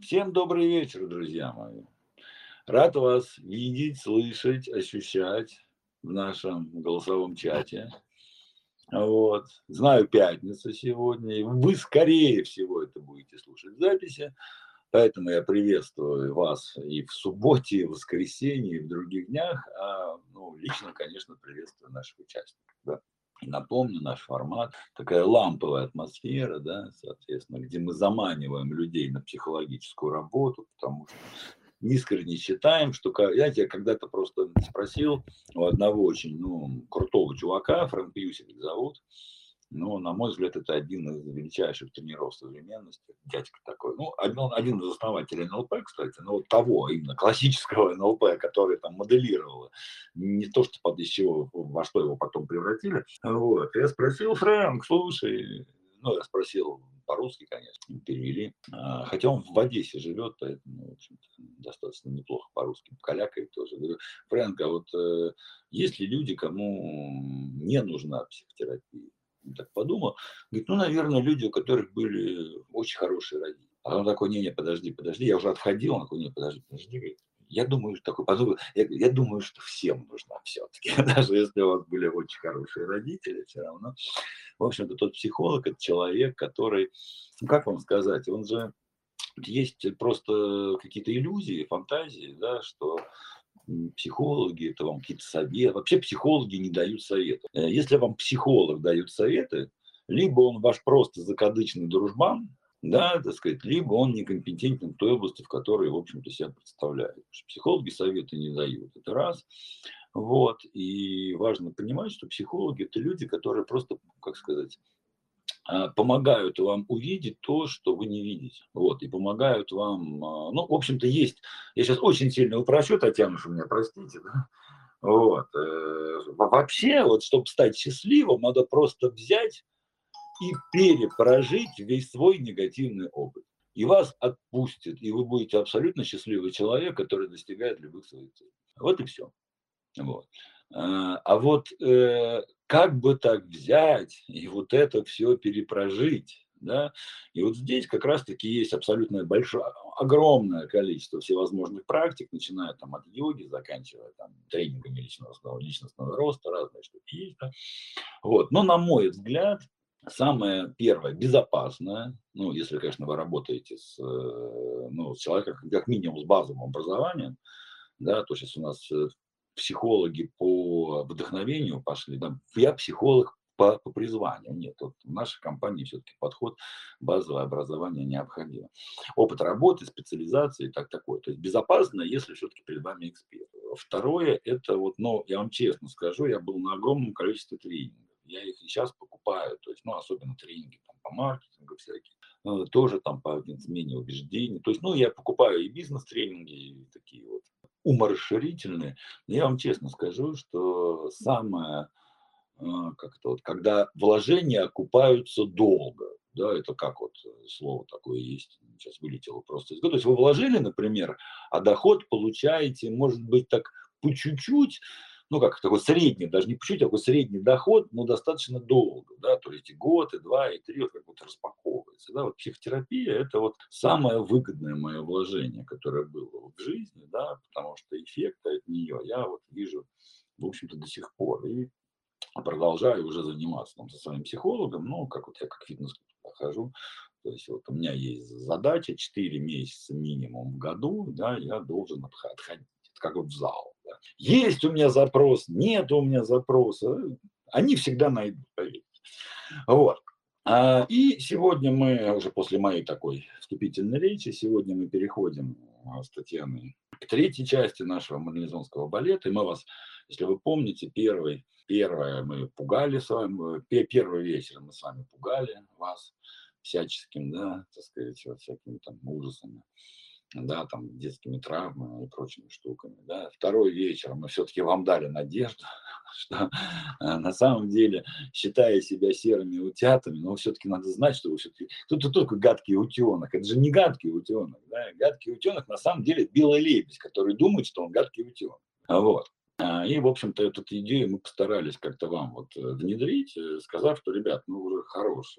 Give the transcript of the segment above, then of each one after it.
Всем добрый вечер, друзья мои. Рад вас видеть, слышать, ощущать в нашем голосовом чате. Вот. Знаю, пятница сегодня, и вы, скорее всего, это будете слушать в записи. Поэтому я приветствую вас и в субботе, и в воскресенье, и в других днях. А, ну, лично, конечно, приветствую наших участников. Да. Напомню, наш формат, такая ламповая атмосфера, да, соответственно, где мы заманиваем людей на психологическую работу, потому что искренне считаем, что, я тебя когда-то просто спросил у одного очень ну, крутого чувака, Фрэнк Юсик зовут, ну, на мой взгляд, это один из величайших тренеров современности, дядька такой. Ну, один, один из основателей НЛП, кстати, но вот того именно классического НЛП, который там моделировал, не то, что под из чего, во что его потом превратили. Вот. Я спросил, Фрэнк, слушай, ну, я спросил по-русски, конечно, перевели. А, хотя он в Одессе живет, поэтому, в общем достаточно неплохо по-русски калякает тоже. Говорю, Фрэнк, а вот э, есть ли люди, кому не нужна психотерапия? Так подумал, говорит, ну, наверное, люди, у которых были очень хорошие родители. А он такой, не-не, подожди, подожди, я уже отходил, он такой, не, подожди, подожди, я думаю, такой подумал, я, я думаю, что всем нужна все-таки, даже если у вас были очень хорошие родители, все равно. В общем-то, тот психолог, это человек, который, ну, как вам сказать, он же есть просто какие-то иллюзии, фантазии, да, что психологи, это вам какие-то советы. Вообще психологи не дают советов. Э, если вам психолог дает советы, либо он ваш просто закадычный дружбан, да, так сказать, либо он некомпетентен в той области, в которой, в общем-то, себя представляет. Психологи советы не дают, это раз. Вот, и важно понимать, что психологи – это люди, которые просто, как сказать, помогают вам увидеть то, что вы не видите. Вот, и помогают вам, а, ну, в общем-то, есть, я сейчас очень сильно упрощу, Татьяна, что меня простите, да? вот, э, вообще, вот, чтобы стать счастливым, надо просто взять и перепрожить весь свой негативный опыт. И вас отпустит, и вы будете абсолютно счастливый человек, который достигает любых своих целей. Вот и все. Вот. А, а вот э, как бы так взять и вот это все перепрожить, да, и вот здесь как раз-таки есть абсолютно большое, огромное количество всевозможных практик, начиная там от йоги, заканчивая там тренингами личностного, личностного роста, разные штуки есть, да? вот, но на мой взгляд, самое первое, безопасное, ну, если, конечно, вы работаете с, э, ну, с человеком, как минимум с базовым образованием, да, то сейчас у нас э, психологи по вдохновению пошли, да, я психолог по, по призванию. Нет, вот в нашей компании все-таки подход базовое образование необходимо. Опыт работы, специализации, так такое. То есть безопасно, если все-таки перед вами эксперт. Второе, это вот, ну, я вам честно скажу, я был на огромном количестве тренингов. Я их сейчас покупаю, то есть, ну, особенно тренинги там, по маркетингу всякие, э, тоже там по смене убеждений. То есть, ну, я покупаю и бизнес-тренинги, и такие вот уморасширительные. Но я вам честно скажу, что самое, а, как то вот, когда вложения окупаются долго, да, это как вот слово такое есть, сейчас вылетело просто из То есть вы вложили, например, а доход получаете, может быть, так по чуть-чуть, ну, как такой средний, даже не чуть-чуть, а такой средний доход, но достаточно долго, да, то есть и год, и два, и три, вот как будто распаковывается, да, вот психотерапия – это вот самое выгодное мое вложение, которое было в жизни, да, потому что эффекта от нее я вот вижу, в общем-то, до сих пор, и продолжаю уже заниматься там со своим психологом, ну, как вот я как фитнес хожу, то есть вот у меня есть задача 4 месяца минимум в году, да, я должен отходить, как вот в зал, есть у меня запрос, нет у меня запроса. Они всегда найдут, поверьте. Вот. А, и сегодня мы, уже после моей такой вступительной речи, сегодня мы переходим а, с Татьяной к третьей части нашего марлезонского балета. И мы вас, если вы помните, первый, первое мы пугали с вами, первый вечер мы с вами пугали вас всяческим, да, так сказать, всякими там ужасами да, там, детскими травмами и прочими штуками, да. Второй вечер мы все-таки вам дали надежду, что э, на самом деле, считая себя серыми утятами, но все-таки надо знать, что вы все-таки, кто-то только гадкий утенок, это же не гадкий утенок, да, гадкий утенок на самом деле белый лебедь, который думает, что он гадкий утенок, вот. А, и, в общем-то, эту идею мы постарались как-то вам вот э, внедрить, э, сказав, что, ребят, ну, уже хорош,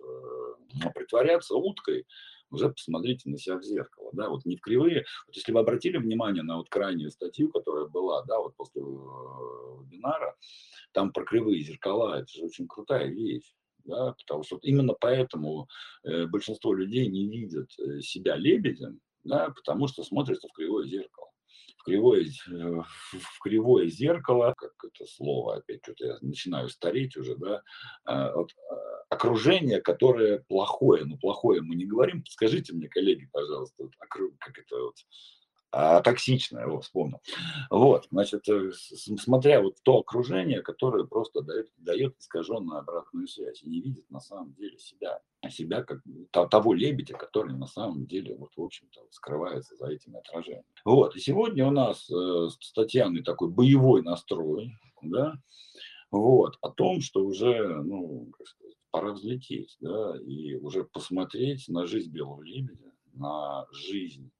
притворяться уткой, уже посмотрите на себя в зеркало, да, вот не в кривые, вот если вы обратили внимание на вот крайнюю статью, которая была, да, вот после э, вебинара, там про кривые зеркала, это же очень крутая вещь, да, потому что именно поэтому э, большинство людей не видят э, себя лебедем, да, потому что смотрятся в кривое зеркало кривое, э, в кривое зеркало, как это слово, опять что-то я начинаю стареть уже, да, а, вот, а, окружение, которое плохое, но плохое мы не говорим, скажите мне, коллеги, пожалуйста, вот, как это вот, а токсичное, его вспомнил. Вот, значит, э, смотря вот то окружение, которое просто дает, дает искаженную обратную связь и не видит на самом деле себя, себя как того лебедя, который на самом деле, вот, в общем-то, скрывается за этими отражениями. Вот, и сегодня у нас э, с Татьяной такой боевой настрой, да, вот, о том, что уже, ну, пора взлететь, да, и уже посмотреть на жизнь белого лебедя, на жизнь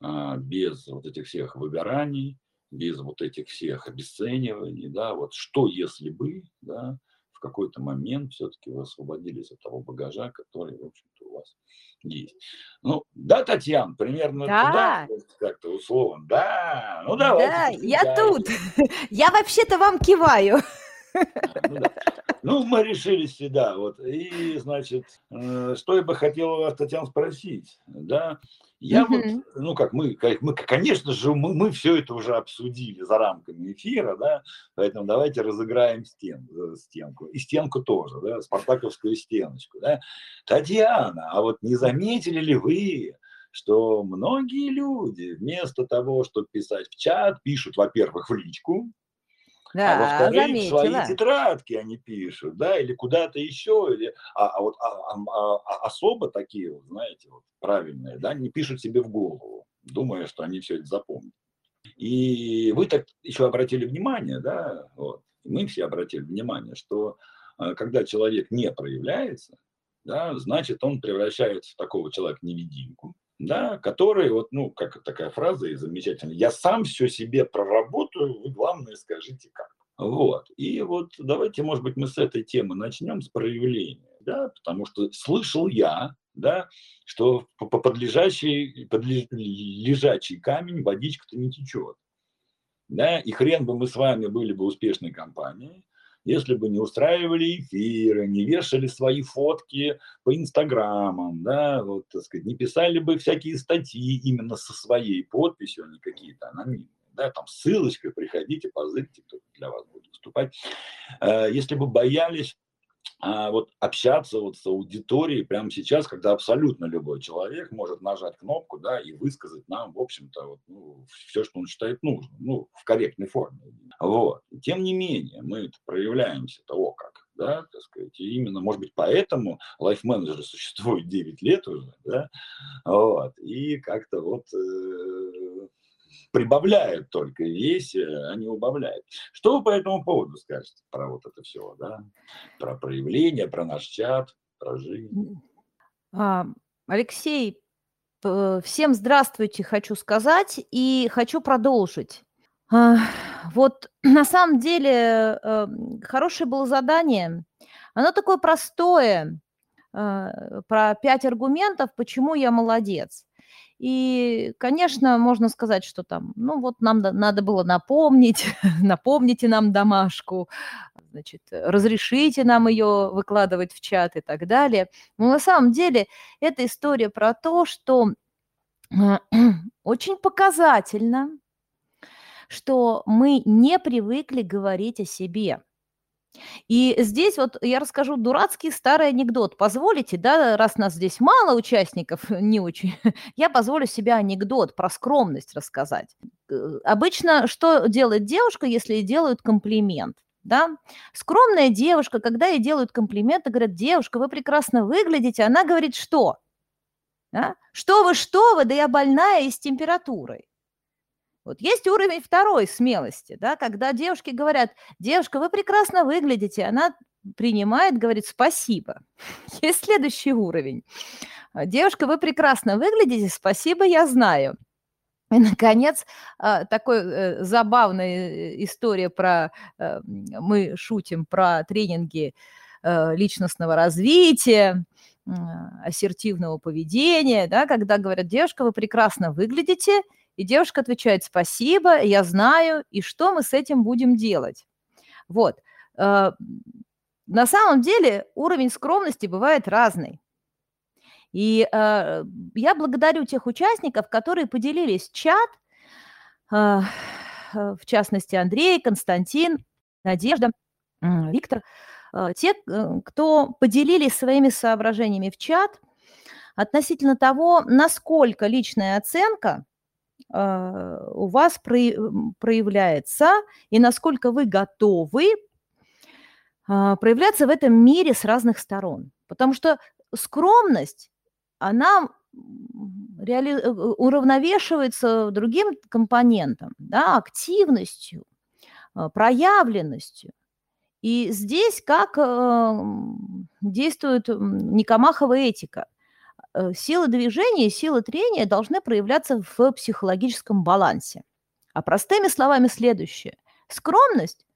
а, без вот этих всех выгораний, без вот этих всех обесцениваний, да, вот что если бы, да, какой-то момент все-таки вы освободились от того багажа, который, в общем-то, у вас есть. Ну, да, Татьяна, примерно да. туда как-то условно. Да, ну давайте. Да, я тут. Я вообще-то вам киваю. Ну, да. Ну, мы решили всегда. Вот. И, значит, э, что я бы хотел у вас, Татьяна, спросить. Да? Я вот, ну как мы, как мы, конечно же, мы, мы все это уже обсудили за рамками эфира, да, поэтому давайте разыграем стен, э, стенку. И стенку тоже, да, спартаковскую стеночку, да. Татьяна, а вот не заметили ли вы, что многие люди вместо того, чтобы писать в чат, пишут, во-первых, в личку, да, а во-вторых, свои тетрадки они пишут, да, или куда-то еще, или, а, а вот а, а, а, особо такие, вот, знаете, вот, правильные, да, не пишут себе в голову, думая, что они все это запомнят. И вы так еще обратили внимание, да, вот, мы все обратили внимание, что а, когда человек не проявляется, да, значит, он превращается в такого человека-невидимку, да, который, вот, ну, как такая фраза и замечательная, я сам все себе проработаю, вы главное скажите как. Вот. И вот давайте, может быть, мы с этой темы начнем, с проявления, да, потому что слышал я, да, что по подлежащий, подлежачий камень водичка-то не течет. Да, и хрен бы мы с вами были бы успешной компанией, если бы не устраивали эфиры, не вешали свои фотки по инстаграмам, да, вот, так сказать, не писали бы всякие статьи именно со своей подписью, а не какие-то анонимные, да, там ссылочкой приходите, позырьте, кто для вас будет выступать. Э, если бы боялись вот общаться вот с аудиторией прямо сейчас, когда абсолютно любой человек может нажать кнопку, да, и высказать нам, в общем-то, вот, ну, все, что он считает нужным, ну, в корректной форме. Вот. Тем не менее, мы проявляемся того, как, да, так сказать, и именно, может быть, поэтому лайф-менеджеры существуют 9 лет уже, да, вот, и как-то вот э, прибавляют только весе, а не убавляют. Что вы по этому поводу скажете про вот это все, да? Про проявление, про наш чат, про жизнь? А, Алексей, всем здравствуйте, хочу сказать, и хочу продолжить. А, вот на самом деле э, хорошее было задание. Оно такое простое, про пять аргументов, почему я молодец. И, конечно, можно сказать, что там, ну вот нам надо было напомнить, напомните нам домашку, значит, разрешите нам ее выкладывать в чат и так далее. Но на самом деле это история про то, что очень показательно, что мы не привыкли говорить о себе. И здесь вот я расскажу дурацкий старый анекдот. Позволите, да, раз нас здесь мало участников, не очень, я позволю себе анекдот про скромность рассказать. Э, обычно что делает девушка, если ей делают комплимент? Да? Скромная девушка, когда ей делают комплименты, говорят, девушка, вы прекрасно выглядите, она говорит, что? Да? Что вы, что вы, да я больная и с температурой. Вот есть уровень второй смелости, да, когда девушки говорят, девушка, вы прекрасно выглядите, она принимает, говорит спасибо. Есть следующий уровень. Девушка, вы прекрасно выглядите, спасибо, я знаю. И, наконец, а, такой э, забавная э, история про, э, мы шутим про тренинги личностного развития, ассертивного поведения, да, когда говорят, девушка, вы прекрасно выглядите, и девушка отвечает, спасибо, я знаю, и что мы с этим будем делать? Вот. Э, на самом деле уровень скромности бывает разный. И э, я благодарю тех участников, которые поделились чат, э, в частности Андрей, Константин, Надежда, Виктор, те, кто поделились своими соображениями в чат относительно того, насколько личная оценка у вас проявляется и насколько вы готовы а, проявляться в этом мире с разных сторон. Потому что скромность, она реали... Э, уравновешивается другим компонентом, да, активностью, а, проявленностью. И здесь как э, действует Никомахова этика – Э, сила движения и сила трения должны проявляться в психологическом балансе. А простыми словами следующее. Скромность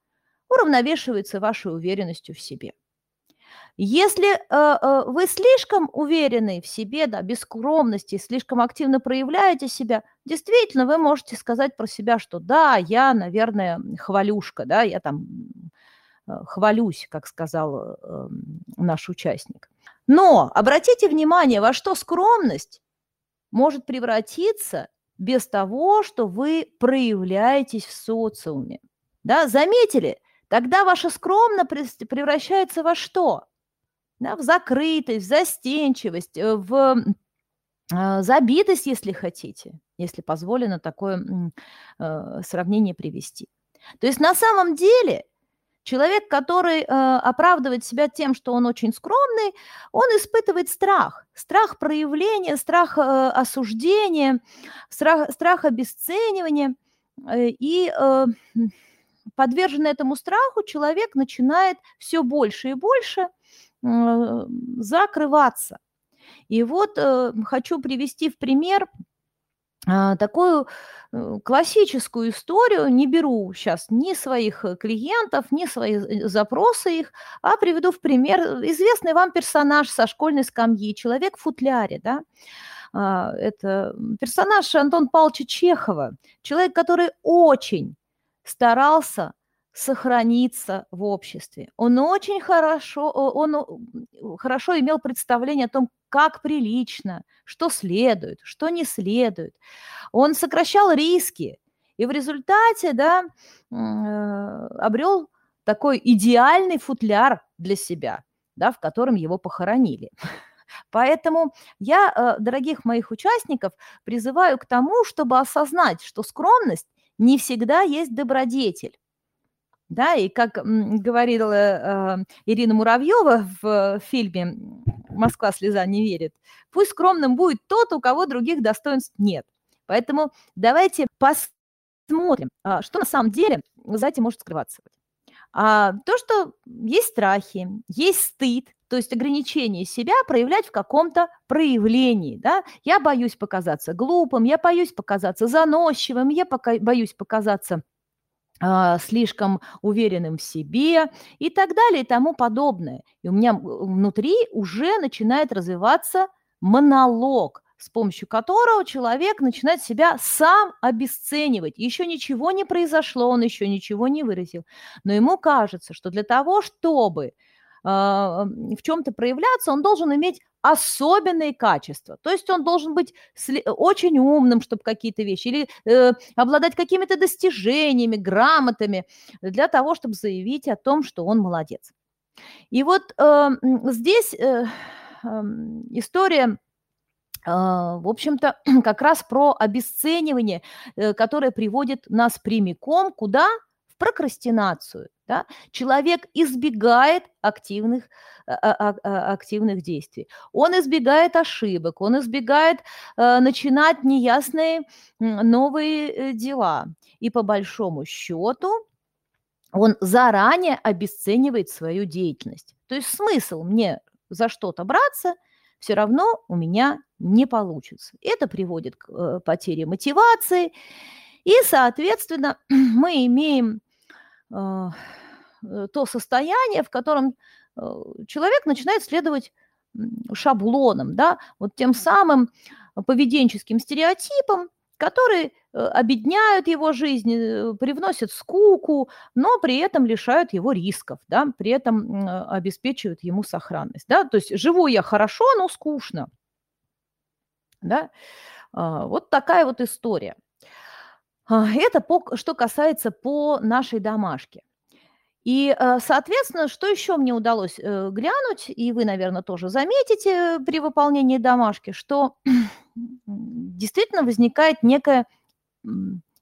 уравновешивается вашей уверенностью в себе. Если э, э, вы слишком уверены в себе, да, без скромности, слишком активно проявляете себя, действительно, вы можете сказать про себя, что да, я, наверное, хвалюшка, да, я там э, хвалюсь, как сказал э, наш участник. Но обратите внимание, во что скромность может превратиться без того, что вы проявляетесь в социуме. Да, заметили? Тогда ваша скромность превращается во что? Да, в закрытость, в застенчивость, э, в э, забитость, если хотите, если позволено такое э, сравнение привести. То есть на самом деле Человек, который э, оправдывает себя тем, что он очень скромный, он испытывает страх. Страх проявления, страх э, осуждения, страх, страх обесценивания. Э, и э, подверженный этому страху человек начинает все больше и больше э, закрываться. И вот э, хочу привести в пример такую э, классическую историю, не беру сейчас ни своих э, клиентов, ни свои э, запросы их, а приведу в пример. Известный вам персонаж со школьной скамьи, человек в футляре, да, а, это персонаж Антон Павловича Чехова, человек, который очень старался сохраниться в обществе. Он очень хорошо, он хорошо имел представление о том, как прилично, что следует, что не следует. Он сокращал риски, и в результате да, э, обрел такой идеальный футляр для себя, да, в котором его похоронили. Поэтому я, э, дорогих моих участников, призываю к тому, чтобы осознать, что скромность не всегда есть добродетель. Да, и как говорила э, Ирина Муравьева в фильме «Москва слеза не верит», пусть скромным будет тот, у кого других достоинств нет. Поэтому давайте посмотрим, а, что на самом деле за этим может скрываться. А, то, что есть страхи, есть стыд, то есть ограничение себя проявлять в каком-то проявлении. Да? Я боюсь показаться глупым, я боюсь показаться заносчивым, я пока боюсь показаться слишком уверенным в себе и так далее и тому подобное. И у меня внутри уже начинает развиваться монолог, с помощью которого человек начинает себя сам обесценивать. Еще ничего не произошло, он еще ничего не выразил. Но ему кажется, что для того, чтобы а, в чем-то проявляться, он должен иметь особенные качества. То есть он должен быть очень умным, чтобы какие-то вещи, или э, обладать какими-то достижениями, грамотами для того, чтобы заявить о том, что он молодец. И вот э, здесь э, э, история в общем-то, как раз про обесценивание, э, которое приводит нас прямиком куда? В прокрастинацию. Да? Человек избегает активных, а, а, активных действий. Он избегает ошибок, он избегает э, начинать неясные новые э, дела. И по большому счету он заранее обесценивает свою деятельность. То есть смысл мне за что-то браться все равно у меня не получится. Это приводит к э, потере мотивации, и, соответственно, мы имеем то состояние, в котором э, человек начинает следовать шаблоном, да, вот тем самым поведенческим стереотипом, которые э, обедняют его жизнь, э, привносят скуку, но при этом лишают его рисков, да, при этом обеспечивают ему сохранность. Да? То есть живу я хорошо, но скучно. Да? А, вот такая вот история. А, это по, что касается по нашей домашке. И, э, соответственно, что еще мне удалось э, глянуть, и вы, наверное, тоже заметите при выполнении домашки, что действительно возникает некое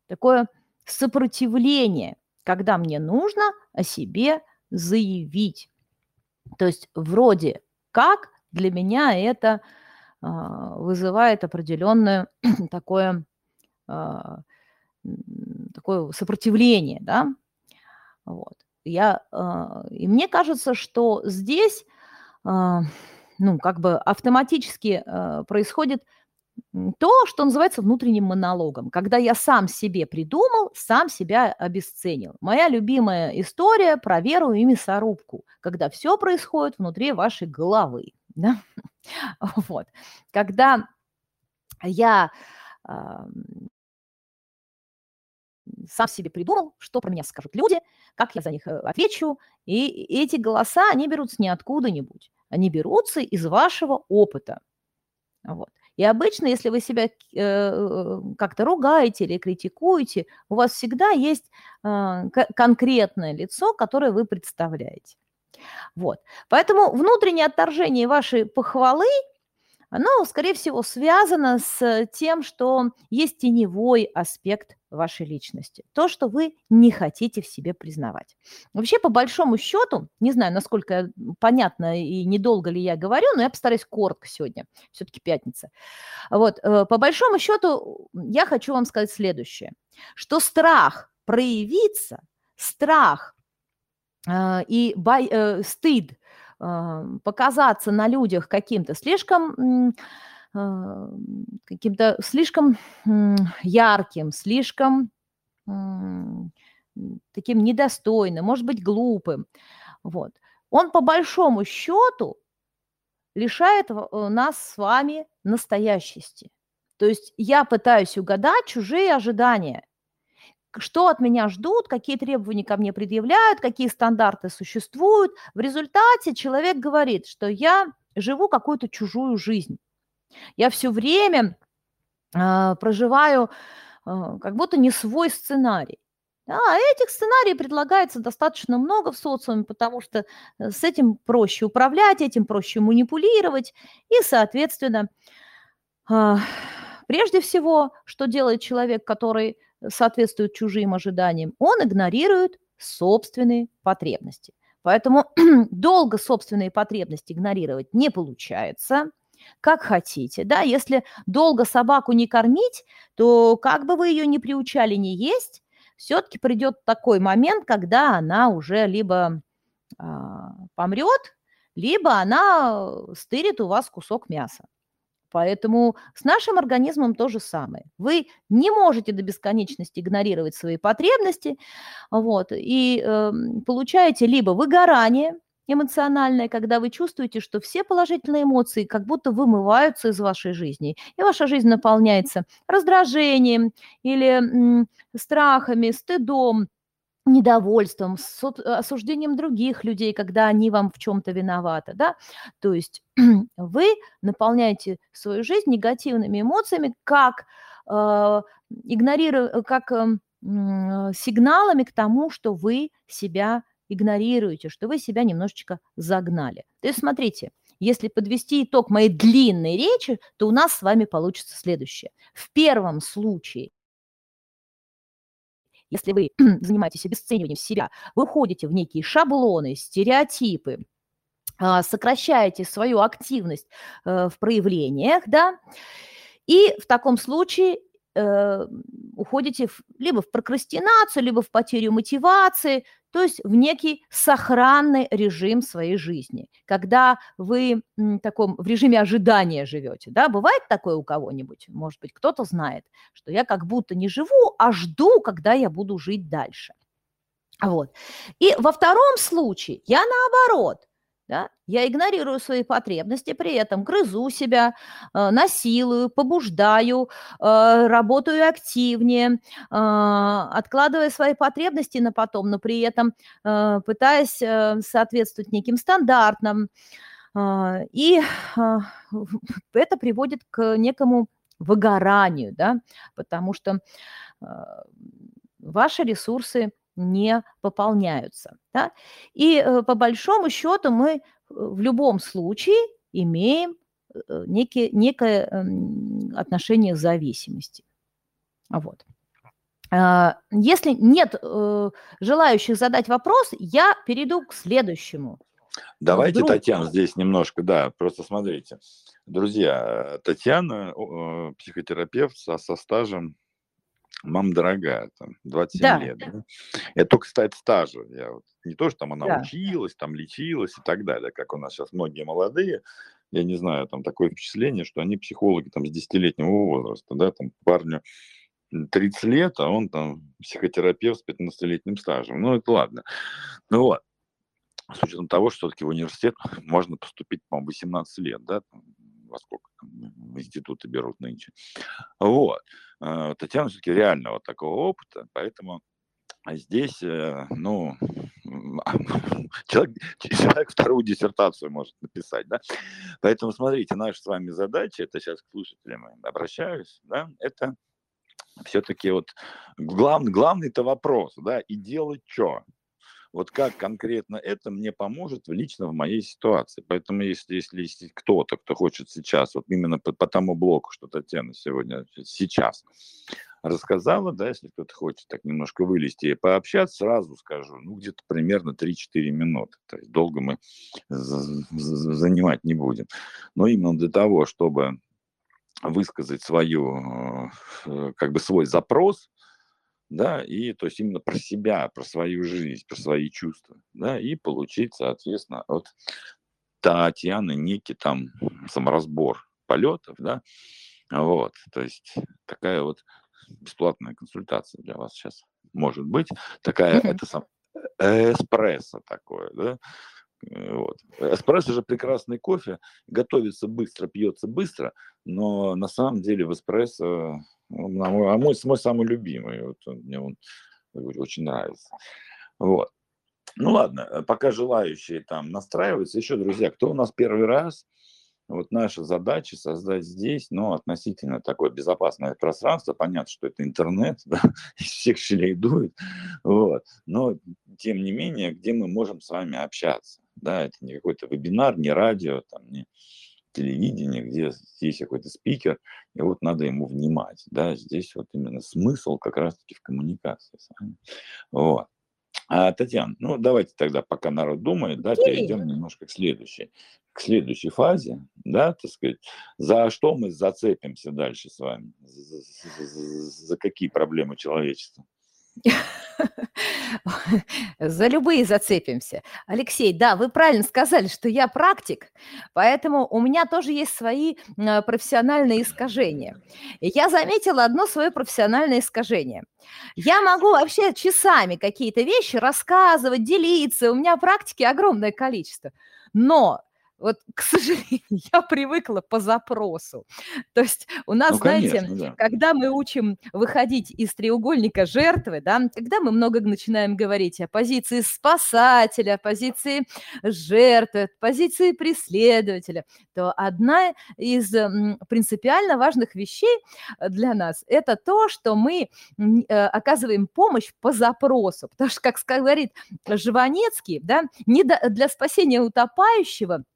такое сопротивление, когда мне нужно о себе заявить. То есть вроде как для меня это а, вызывает определенное такое, а, такое сопротивление, да, вот. Я, а, и мне кажется, что здесь, ну, как бы автоматически происходит то, что называется внутренним монологом, когда я сам себе придумал, сам себя обесценил. Моя любимая история про веру и мясорубку, когда все происходит внутри вашей головы. Да? Вот. Когда я сам себе придумал, что про меня скажут люди, как я за них э, отвечу, и эти голоса, они берутся не откуда-нибудь, они берутся из вашего опыта. Вот. И обычно, если вы себя э, как-то ругаете или критикуете, у вас всегда есть э, конкретное лицо, которое вы представляете. Вот. Поэтому внутреннее отторжение вашей похвалы – оно, скорее всего, связано с тем, что есть теневой аспект вашей личности. То, что вы не хотите в себе признавать. Вообще, по большому счету, не знаю, насколько понятно и недолго ли я говорю, но я постараюсь коротко сегодня. Все-таки пятница. Вот, э, по большому счету, я хочу вам сказать следующее. Что страх проявиться, страх э, и бай, э, стыд показаться на людях каким-то слишком а, каким-то слишком ярким, слишком таким недостойным, может быть, глупым. Вот. Он по большому счету лишает э, нас с вами настоящести. То есть я пытаюсь угадать чужие ожидания что от меня ждут, какие требования ко мне предъявляют, какие стандарты существуют. В результате человек говорит, что я живу какую-то чужую жизнь. Я все время э, проживаю э, как будто не свой сценарий. Да, этих сценариев предлагается достаточно много в социуме, потому что э, с этим проще управлять, этим проще манипулировать. И, соответственно, э, прежде всего, что делает человек, который соответствует чужим ожиданиям, он игнорирует собственные потребности. Поэтому долго собственные потребности игнорировать не получается, как хотите. Да? Если долго собаку не кормить, то как бы вы ее не приучали не есть, все-таки придет такой момент, когда она уже либо а, помрет, либо она стырит у вас кусок мяса. Поэтому с нашим организмом то же самое. Вы не можете до бесконечности игнорировать свои потребности, вот, и э, получаете либо выгорание эмоциональное, когда вы чувствуете, что все положительные эмоции как будто вымываются из вашей жизни, и ваша жизнь наполняется раздражением или м, страхами, стыдом, недовольством, осуждением других людей, когда они вам в чем-то виноваты, да, то есть вы наполняете свою жизнь негативными эмоциями, как э, игнорируя, как э, сигналами к тому, что вы себя игнорируете, что вы себя немножечко загнали. То есть смотрите, если подвести итог моей длинной речи, то у нас с вами получится следующее. В первом случае если вы занимаетесь обесцениванием себя, вы входите в некие шаблоны, стереотипы, а, сокращаете свою активность э, в проявлениях, да, и в таком случае э, уходите в, либо в прокрастинацию, либо в потерю мотивации, то есть в некий сохранный режим своей жизни, когда вы в таком в режиме ожидания живете. Да? Бывает такое у кого-нибудь? Может быть, кто-то знает, что я как будто не живу, а жду, когда я буду жить дальше. Вот. И во втором случае я наоборот, да, я игнорирую свои потребности, при этом грызу себя, э, насилую, побуждаю, э, работаю активнее, а, откладывая свои потребности на потом, но при этом э, пытаясь соответствовать неким стандартам. А, и а, это приводит к некому выгоранию, да, потому что ваши ресурсы не пополняются. Да? И э, по большому счету мы э, в любом случае имеем э, некие, некое отношение зависимости. Вот. А, если нет желающих задать вопрос, я перейду к следующему. Давайте, Вдруг... Татьяна, здесь немножко, да, просто смотрите. Друзья, Татьяна, психотерапевт со, со стажем Мама дорогая, там, 27 да. лет. Да? Это только, кстати, стажа. Я вот, не то, что там она да. училась, там лечилась и так далее, как у нас сейчас многие молодые. Я не знаю, там такое впечатление, что они психологи там с 10-летнего возраста, да, там парню 30 лет, а он там психотерапевт с 15-летним стажем. Ну, это ладно. Ну вот. С учетом того, что все-таки в университет можно поступить, по-моему, 18 лет, да, во сколько там, институты берут нынче. Вот. Татьяна все-таки реального такого опыта, поэтому здесь, э, ну, человек, человек вторую диссертацию может написать, да. Поэтому смотрите, наша с вами задача, это сейчас к слушателям обращаюсь, да, это все-таки вот главный, главный-то вопрос, да, и делать что? Вот как конкретно это мне поможет лично в моей ситуации. Поэтому если, если есть кто-то, кто хочет сейчас, вот именно по, по тому блоку, что Татьяна сегодня сейчас рассказала, да, если кто-то хочет так немножко вылезти и пообщаться, сразу скажу, ну, где-то примерно 3-4 минуты. То есть долго мы занимать не будем. Но именно для того, чтобы высказать свою, э, как бы свой запрос, да, и то есть именно про себя, про свою жизнь, про свои чувства, да, и получить, соответственно, от Татьяны некий там саморазбор полетов, да, вот, то есть такая вот бесплатная консультация для вас сейчас может быть, такая, mm-hmm. это сам, эспрессо такое, да, э, вот. Эспрессо же прекрасный кофе, готовится быстро, пьется быстро, но на самом деле в эспрессо а мой, мой, мой самый любимый, вот он, мне он очень нравится. Вот. Ну ладно, э, пока желающие там настраиваются, еще, друзья, кто у нас первый раз, вот наша задача создать здесь, ну, относительно такое безопасное пространство. Понятно, что это интернет, да, из всех щелей дует, вот. Но, тем не менее, где мы можем с вами общаться, да, это не какой-то вебинар, не радио, там, не, телевидение, где есть какой-то спикер, и вот надо ему внимать, да, здесь вот именно смысл как раз-таки в коммуникации. Вот. А, Татьяна, ну давайте тогда, пока народ думает, да, перейдем немножко к следующей, к следующей фазе, да, так сказать, за что мы зацепимся дальше с вами, за, за, за какие проблемы человечества? За любые зацепимся. Алексей, да, вы правильно сказали, что я практик, поэтому у меня тоже есть свои э, профессиональные искажения. Я заметила одно свое профессиональное искажение. Я могу вообще часами какие-то вещи рассказывать, делиться, у меня практики огромное количество. Но вот, к сожалению, я привыкла по запросу. То есть у нас, ну, знаете, конечно, да. когда мы учим выходить из треугольника жертвы, да, когда мы много начинаем говорить о позиции спасателя, о позиции жертвы, позиции преследователя, то одна из принципиально важных вещей для нас – это то, что мы э, оказываем помощь по запросу. Потому что, как говорит Жванецкий, да, не для спасения утопающего –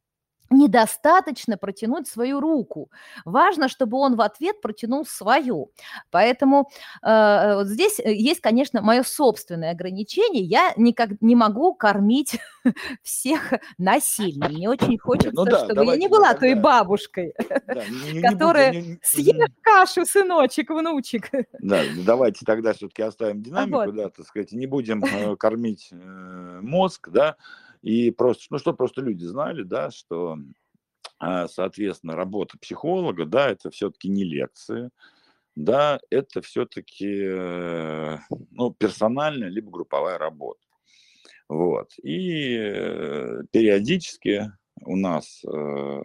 недостаточно протянуть свою руку. Важно, чтобы он в ответ протянул свою. Поэтому э, вот здесь э, есть, конечно, мое собственное ограничение. Я никак не могу кормить всех насильно. Мне очень ну хочется, ну, да, чтобы я не была той бабушкой, да, которая съест кашу, сыночек, внучек. Да, давайте тогда все-таки оставим динамику, вот. да, так сказать, не будем э, кормить э, мозг, да, и просто, ну что просто люди знали, да, что, а, соответственно, работа психолога, да, это все-таки не лекции, да, это все-таки, э, ну, персональная либо групповая работа. Вот. И э, периодически у нас э,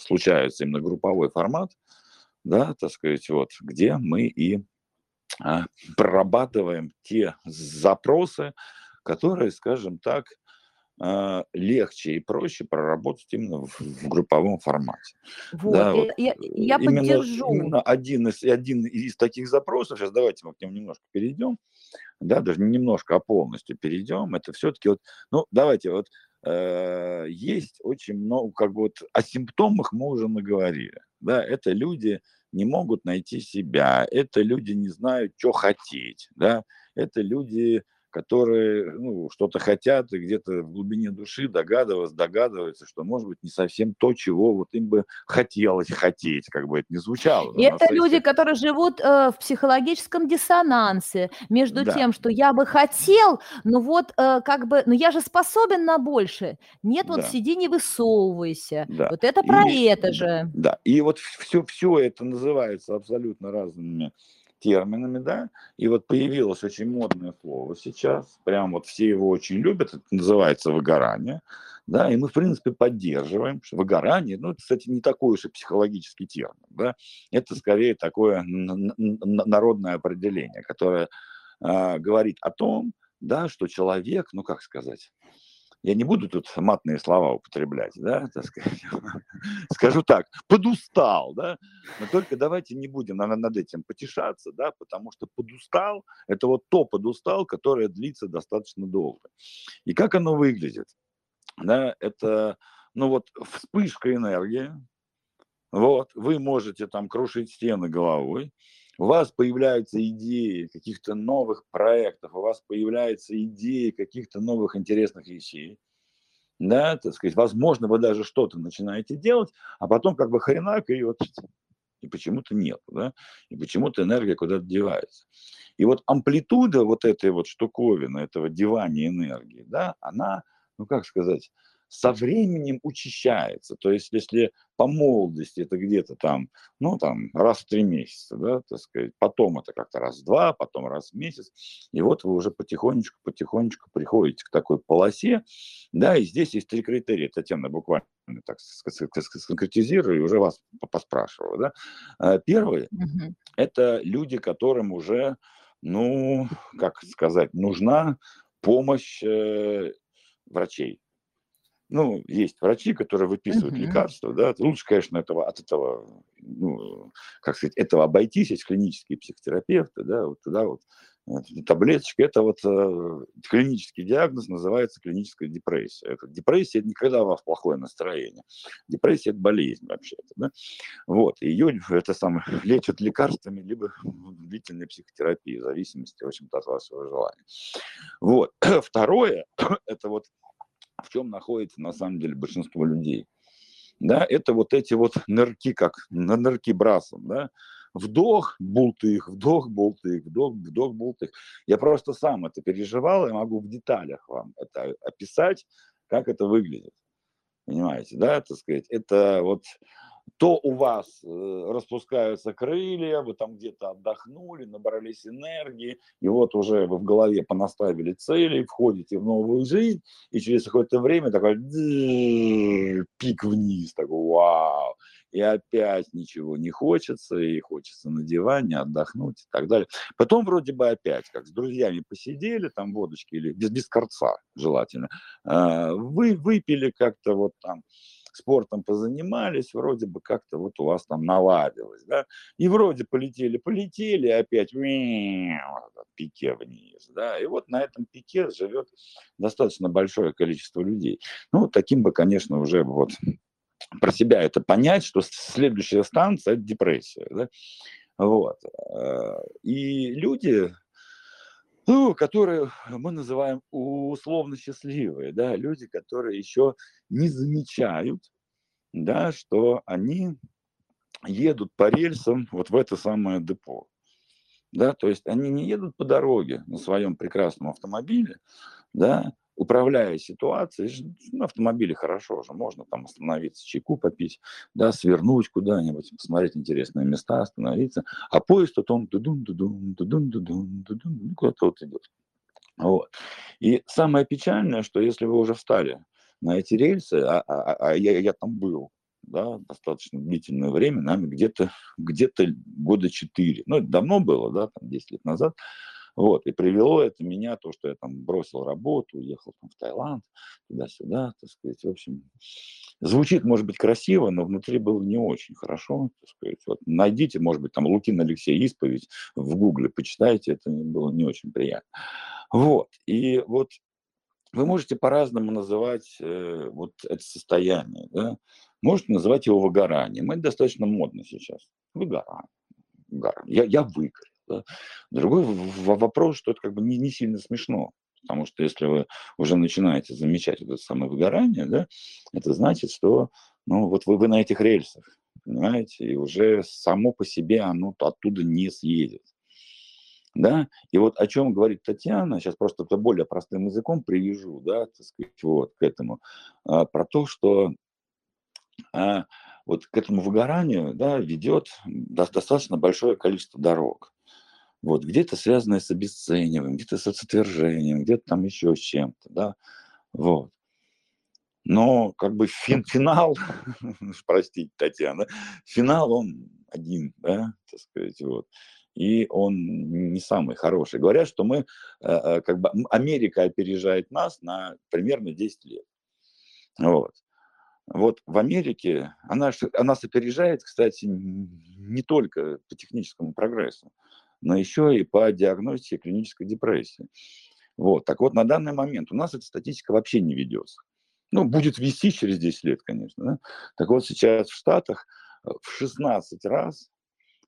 случается именно групповой формат, да, так сказать, вот, где мы и э, прорабатываем те запросы, которые, скажем так, легче и проще проработать именно в, в групповом формате. Вот, да, я, вот. я, я именно, поддержу. Именно один из, один из таких запросов, сейчас давайте мы к нему немножко перейдем, да, даже не немножко, а полностью перейдем, это все-таки вот, ну, давайте вот, э, есть очень много, как бы вот, о симптомах мы уже наговорили, да, это люди не могут найти себя, это люди не знают, что хотеть, да, это люди которые ну, что-то хотят и где-то в глубине души догадываются, догадываются, что, может быть, не совсем то, чего вот им бы хотелось хотеть, как бы это ни звучало. И это люди, которые живут э, в психологическом диссонансе между да. тем, что я бы хотел, но вот э, как бы, но я же способен на больше. Нет, да. вот сиди, не высовывайся. Да. Вот это про и, это же. Да, и вот все, все это называется абсолютно разными терминами, да, и вот появилось очень модное слово сейчас, прям вот все его очень любят, это называется выгорание, да, и мы, в принципе, поддерживаем, что выгорание, ну, это, кстати, не такой уж и психологический термин, да, это скорее такое народное определение, которое э, говорит о том, да, что человек, ну, как сказать, я не буду тут матные слова употреблять, да, так сказать. скажу так, подустал, да, но только давайте не будем над этим потешаться, да, потому что подустал, это вот то подустал, которое длится достаточно долго. И как оно выглядит? Да, это, ну вот, вспышка энергии, вот, вы можете там крушить стены головой, у вас появляются идеи каких-то новых проектов, у вас появляются идеи каких-то новых интересных вещей, да, так сказать, возможно, вы даже что-то начинаете делать, а потом как бы хренак и вот и почему-то нет, да, и почему-то энергия куда-то девается. И вот амплитуда вот этой вот штуковины, этого девания энергии, да, она, ну как сказать, со временем учащается. То есть, если по молодости это где-то там, ну, там, раз в три месяца, да, так сказать, потом это как-то раз в два, потом раз в месяц, и вот вы уже потихонечку, потихонечку приходите к такой полосе, да, и здесь есть три критерия, Татьяна буквально так сконкретизирую, и уже вас поспрашиваю, да. А, первый это люди, которым уже, ну, как сказать, нужна помощь э, врачей, ну, есть врачи, которые выписывают uh-huh. лекарства, да, лучше, конечно, этого, от этого, ну, как сказать, этого обойтись, есть клинические психотерапевты, да, вот туда вот таблеточки, это вот э, клинический диагноз называется клиническая депрессия. Это, депрессия – это никогда у вас плохое настроение. Депрессия – это болезнь вообще-то, да. Вот, ее это самое лечат лекарствами, либо длительной психотерапией, в зависимости, в общем-то, от вашего желания. Вот. Второе – это вот в чем находится на самом деле большинство людей. Да, это вот эти вот нырки, как на нырки брасом, да, вдох, бултых, вдох, бултых, вдох, вдох, бултых. Я просто сам это переживал, я могу в деталях вам это описать, как это выглядит. Понимаете, да, так сказать, это вот то у вас э, распускаются крылья, вы там где-то отдохнули, набрались энергии, и вот уже вы в голове понаставили цели, входите в новую жизнь, и через какое-то время такой пик вниз, такой вау, и опять ничего не хочется, и хочется на диване отдохнуть и так далее. Потом вроде бы опять, как с друзьями посидели, там водочки или без, без корца желательно, а, вы выпили как-то вот там, спортом позанимались, вроде бы как-то вот у вас там наладилось, да, и вроде полетели, полетели, опять пике вниз, да, и вот на этом пике живет достаточно большое количество людей. Ну, таким бы, конечно, уже вот про себя это понять, что следующая станция – это депрессия, да, вот. Э, и люди, ну, которые мы называем условно счастливые, да, люди, которые еще не замечают, да, что они едут по рельсам вот в это самое депо. Да, то есть они не едут по дороге на своем прекрасном автомобиле, да, управляя ситуацией, на автомобиле хорошо же, можно там остановиться, чайку попить, да, свернуть куда-нибудь, посмотреть интересные места, остановиться, а поезд, вот он дудун, дудун, дудун, дудун, дудун, ну, куда-то вот идет. Вот. И самое печальное, что если вы уже встали на эти рельсы, а, а, а, а я, я там был, да, достаточно длительное время, нами где-то где года четыре, ну, это давно было, да, там 10 лет назад, вот, и привело это меня, то, что я там бросил работу, уехал там в Таиланд, туда-сюда, так сказать, в общем, звучит, может быть, красиво, но внутри было не очень хорошо, так сказать, вот, найдите, может быть, там Лукин Алексей исповедь в гугле, почитайте, это было не очень приятно, вот, и вот вы можете по-разному называть э, вот это состояние, да? можете называть его выгоранием, это достаточно модно сейчас, выгорание, выгорание. Я, я выгорел, да? Другой вопрос, что это как бы не, не сильно смешно, потому что если вы уже начинаете замечать это самое выгорание, да, это значит, что ну, вот вы, вы на этих рельсах, понимаете, и уже само по себе оно оттуда не съедет. Да? И вот о чем говорит Татьяна, сейчас просто это более простым языком привяжу, да, так сказать, вот к этому, а, про то, что а, вот к этому выгоранию да, ведет достаточно большое количество дорог. Вот, где-то связанное с обесцениванием, где-то с отвержением, где-то там еще с чем-то, да, вот. Но как бы фин, финал, простите, Татьяна, финал он один, да, так сказать, вот. И он не самый хороший. Говорят, что мы, э, э, как бы, Америка опережает нас на примерно 10 лет. Вот. Вот в Америке она, она опережает, кстати, не только по техническому прогрессу, но еще и по диагностике клинической депрессии. Вот. Так вот, на данный момент у нас эта статистика вообще не ведется. Ну, будет вести через 10 лет, конечно. Да? Так вот, сейчас в Штатах э, в 16 раз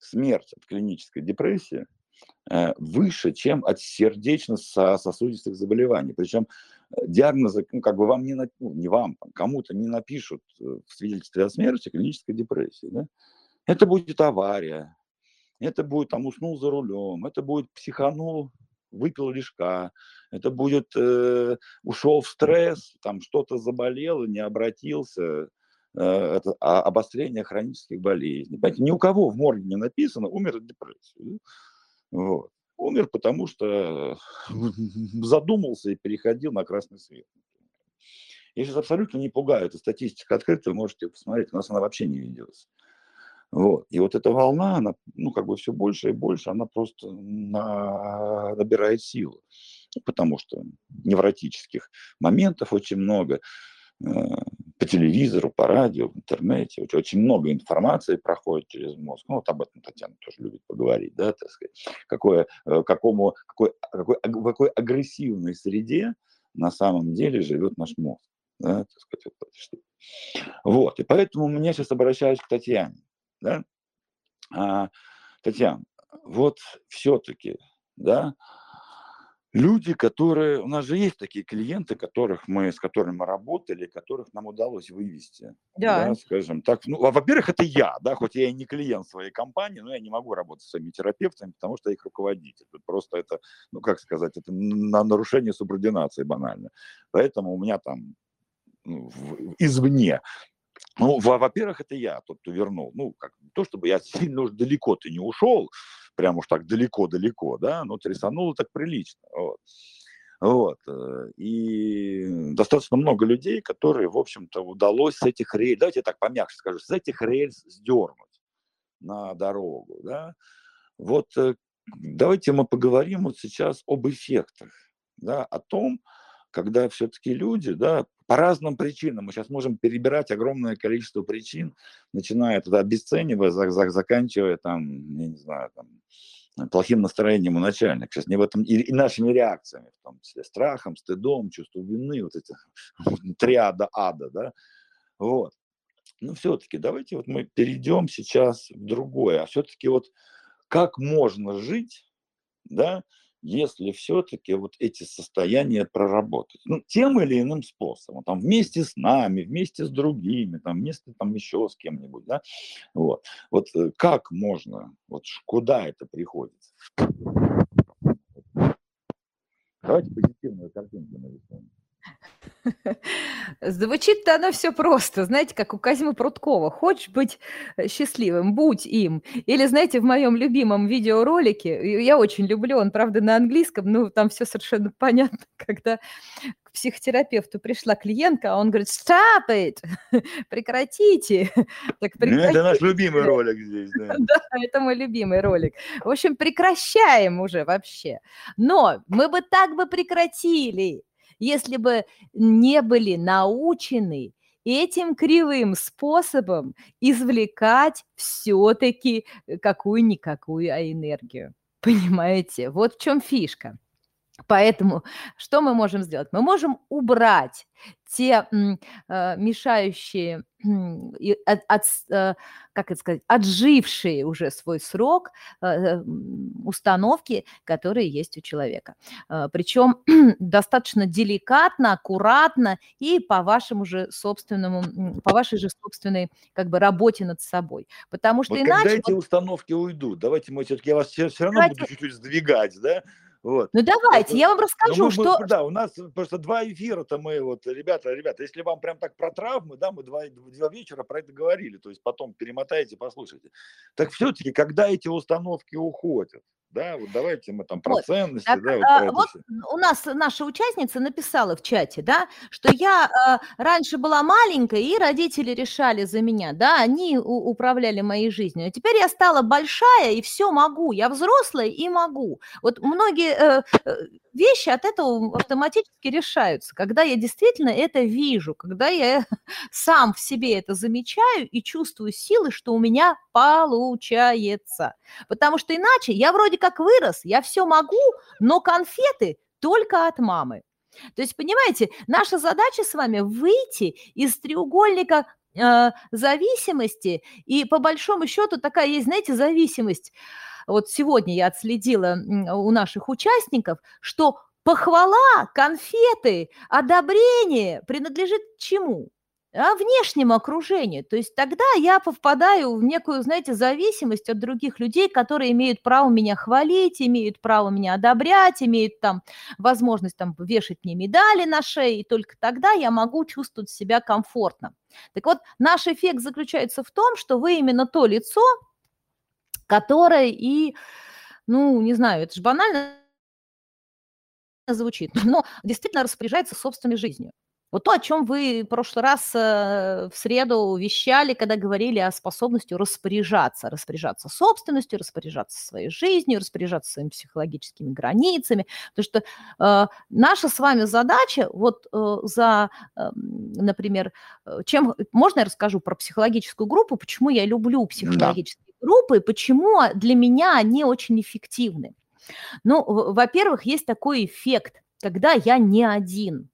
смерть от клинической депрессии э, выше, чем от сердечно-сосудистых заболеваний. Причем э, диагнозы, ну, как бы вам не, ну, не вам, кому-то не напишут в свидетельстве о смерти клинической депрессии. Да? Это будет авария, это будет там уснул за рулем, это будет психанул, выпил лишка, это будет э, ушел в стресс, там что-то заболело, не обратился, э, это а, обострение хронических болезней. Понимаете, ни у кого в морге не написано, умер от депрессии. Вот. Умер, потому что задумался и переходил на красный свет. Я сейчас абсолютно не пугаю, эта статистика открыта, можете посмотреть, у нас она вообще не ведется. Вот. И вот эта волна, она, ну, как бы все больше и больше, она просто на... набирает силу. Потому что невротических моментов очень много э, по телевизору, по радио, в интернете. Очень, очень много информации проходит через мозг. Ну, вот об этом Татьяна тоже любит поговорить, да, так сказать. Какое, э, какому, какой, какой, в какой агрессивной среде на самом деле живет наш мозг. Да, так сказать, вот, вот. И поэтому меня сейчас обращаюсь к Татьяне. Да? А, Татьяна, вот все-таки, да, люди, которые, у нас же есть такие клиенты, которых мы, с которыми мы работали, которых нам удалось вывести, да. Да, скажем так. Ну, во-первых, это я, да, хоть я и не клиент своей компании, но я не могу работать с своими терапевтами, потому что я их руководитель. Тут просто это, ну, как сказать, это на нарушение субординации банально. Поэтому у меня там ну, извне ну, во-первых, это я тот, кто вернул. Ну, как то, чтобы я сильно уж далеко-то не ушел, прям уж так далеко-далеко, да, но трясануло так прилично. Вот. Вот. Э, и достаточно много людей, которые, в общем-то, удалось с этих рельс, давайте я так помягче скажу, с этих рельс сдернуть на дорогу. Да? Вот э, давайте мы поговорим вот сейчас об эффектах, да, о том, когда все-таки люди, да, по разным причинам, мы сейчас можем перебирать огромное количество причин, начиная от обесценивая, заканчивая там, я не знаю, там, плохим настроением у начальника, сейчас не в этом, и, и нашими реакциями, в том числе страхом, стыдом, чувством вины, вот эти триада ада, да, вот. Но все-таки давайте вот мы перейдем сейчас в другое, а все-таки вот как можно жить, да, если все-таки вот эти состояния проработать. Ну, тем или иным способом, там, вместе с нами, вместе с другими, там, вместе там еще с кем-нибудь, да, вот. Вот э, как можно, вот куда это приходится? Давайте позитивную картинку нарисуем. Звучит-то оно все просто, знаете, как у Казьмы Пруткова. Хочешь быть э, счастливым, будь им. Или, знаете, в моем любимом видеоролике, я очень люблю, он, правда, на английском, ну, там все совершенно понятно, когда к психотерапевту пришла клиентка, а он говорит, stop it, прекратите. Так, прекратите. Ну, это наш любимый ролик здесь, да. Да, это мой любимый ролик. В общем, прекращаем уже вообще. Но мы бы так бы прекратили, если бы не были научены этим кривым способом извлекать все-таки э, какую-никакую энергию. Понимаете? Вот в чем фишка. Поэтому что мы можем сделать? Мы можем убрать те э, мешающие, э, от, от, э, как это сказать, отжившие уже свой срок э, э установки, которые есть у человека. Э, причем достаточно деликатно, аккуратно и по вашему же собственному, по вашей же собственной как бы работе над собой. Потому что вот иначе... Когда эти установки уйдут, давайте мы все-таки, я вас все, все равно давайте... буду чуть-чуть сдвигать, да? Вот. Ну давайте, я вам расскажу, мы, что... Мы, да, у нас просто два эфира-то мы, вот, ребята, ребята, если вам прям так про травмы, да, мы два, два вечера про это говорили, то есть потом перемотайте, послушайте. Так все-таки, когда эти установки уходят, да, вот давайте мы там про вот. ценности, так, да, вот, а, вот у нас наша участница написала в чате, да, что я а, раньше была маленькой, и родители решали за меня, да, они у, управляли моей жизнью, а теперь я стала большая, и все могу, я взрослая и могу. Вот многие э, э, вещи от этого автоматически решаются, когда я действительно это вижу, когда я сам в себе это замечаю и чувствую силы, что у меня получается. Потому что иначе я вроде как вырос, я все могу, но конфеты только от мамы. То есть, понимаете, наша задача с вами выйти из треугольника э, зависимости, и по большому счету такая есть, знаете, зависимость вот сегодня я отследила у наших участников, что похвала, конфеты, одобрение принадлежит чему? А внешнему окружению. То есть тогда я попадаю в некую, знаете, зависимость от других людей, которые имеют право меня хвалить, имеют право меня одобрять, имеют там возможность там вешать мне медали на шее, и только тогда я могу чувствовать себя комфортно. Так вот, наш эффект заключается в том, что вы именно то лицо, которая и, ну, не знаю, это же банально звучит, но действительно распоряжается собственной жизнью. Вот то, о чем вы в прошлый раз э, в среду вещали, когда говорили о способности распоряжаться, распоряжаться собственностью, распоряжаться своей жизнью, распоряжаться своими психологическими границами. Потому что э, наша с вами задача вот э, за, э, например, э, чем можно я расскажу про психологическую группу, почему я люблю психологические да. группы, почему для меня они очень эффективны. Ну, во-первых, есть такой эффект, когда я не один.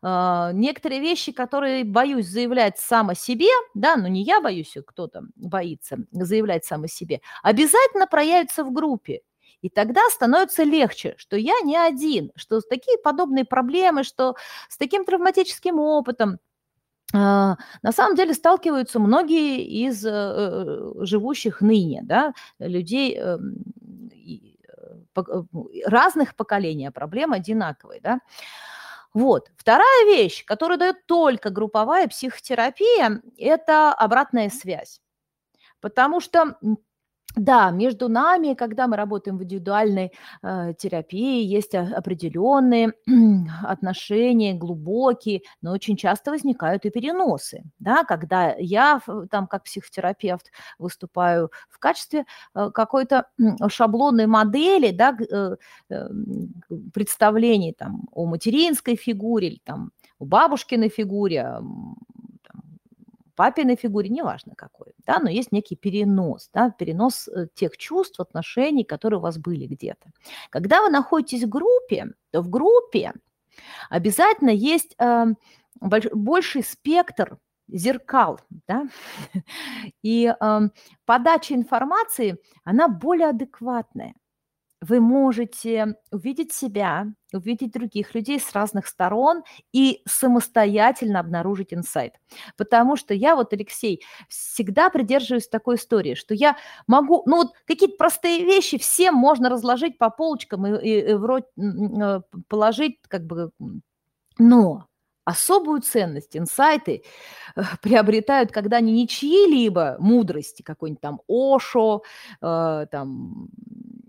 Uh, некоторые вещи, которые боюсь заявлять сам о себе, да, но не я боюсь, а кто-то боится заявлять сам о себе, обязательно проявятся в группе. И тогда становится легче, что я не один, что такие подобные проблемы, что с таким травматическим опытом, а, на самом деле сталкиваются многие из э, э, живущих ныне, да, людей э, разных поколений, а проблемы одинаковые, да. Вот. Вторая вещь, которую дает только групповая психотерапия, это обратная связь. Потому что да, между нами, когда мы работаем в индивидуальной э, терапии, есть определенные отношения глубокие, но очень часто возникают и переносы. Да, когда я там как психотерапевт выступаю в качестве э, какой-то шаблонной модели, да, э, э, представлений там, о материнской фигуре или там, о бабушкиной фигуре, папиной фигуре, неважно какой, да, но есть некий перенос, да, перенос э, тех чувств, отношений, которые у вас были где-то. Когда вы находитесь в группе, то в группе обязательно есть э, больш, больший спектр зеркал, да, и э, подача информации, она более адекватная вы можете увидеть себя, увидеть других людей с разных сторон и самостоятельно обнаружить инсайт. Потому что я вот, Алексей, всегда придерживаюсь такой истории, что я могу, ну вот какие-то простые вещи всем можно разложить по полочкам и, и, и в рот э, положить как бы, но особую ценность инсайты э, приобретают, когда они не чьи-либо мудрости, какой-нибудь там Ошо, э, там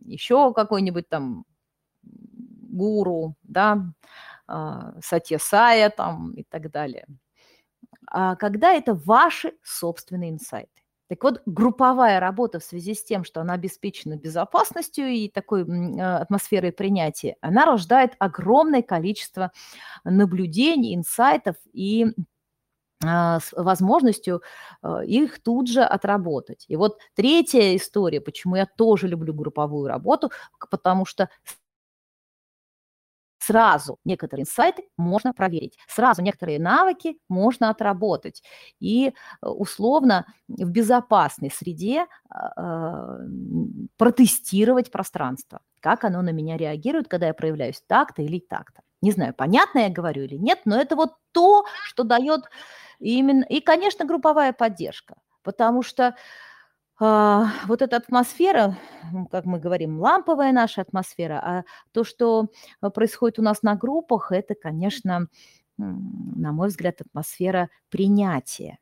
еще какой-нибудь там гуру, да, э, Сатья Сая там и так далее. А когда это ваши собственные инсайты. Так вот, групповая работа в связи с тем, что она обеспечена безопасностью и такой э, атмосферой принятия, она рождает огромное количество наблюдений, инсайтов и а, с возможностью э, их тут же отработать. И вот третья история, почему я тоже люблю групповую работу, потому что сразу некоторые инсайты можно проверить, сразу некоторые навыки можно отработать и э, условно в безопасной среде э, протестировать пространство, как оно на меня реагирует, когда я проявляюсь так-то или так-то. Не знаю, понятно я говорю или нет, но это вот то, что дает именно... И, конечно, групповая поддержка, потому что а, вот эта атмосфера, как мы говорим, ламповая наша атмосфера, а то, что а, происходит у нас на группах, это, конечно, на мой взгляд, атмосфера принятия.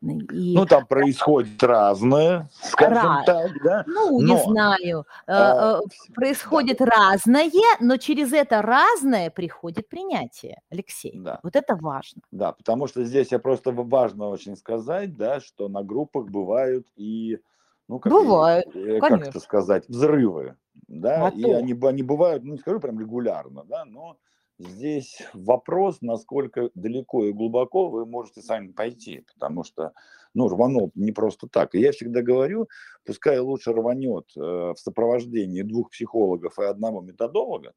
И... Ну, там происходит разное, скажем Раз. так, да? Ну, но... не знаю. Э, а, э, происходит да. разное, но через это разное приходит принятие, Алексей. Да. Вот это важно. Да, потому что здесь я просто важно очень сказать, да, что на группах бывают и, ну, как, бывают, э, как это сказать, взрывы, да, а и то. они, они бывают, ну, не скажу прям регулярно, да, но Здесь вопрос, насколько далеко и глубоко вы можете сами пойти, потому что, ну, рванул не просто так. И я всегда говорю, пускай лучше рванет э, в сопровождении двух психологов и одного методолога,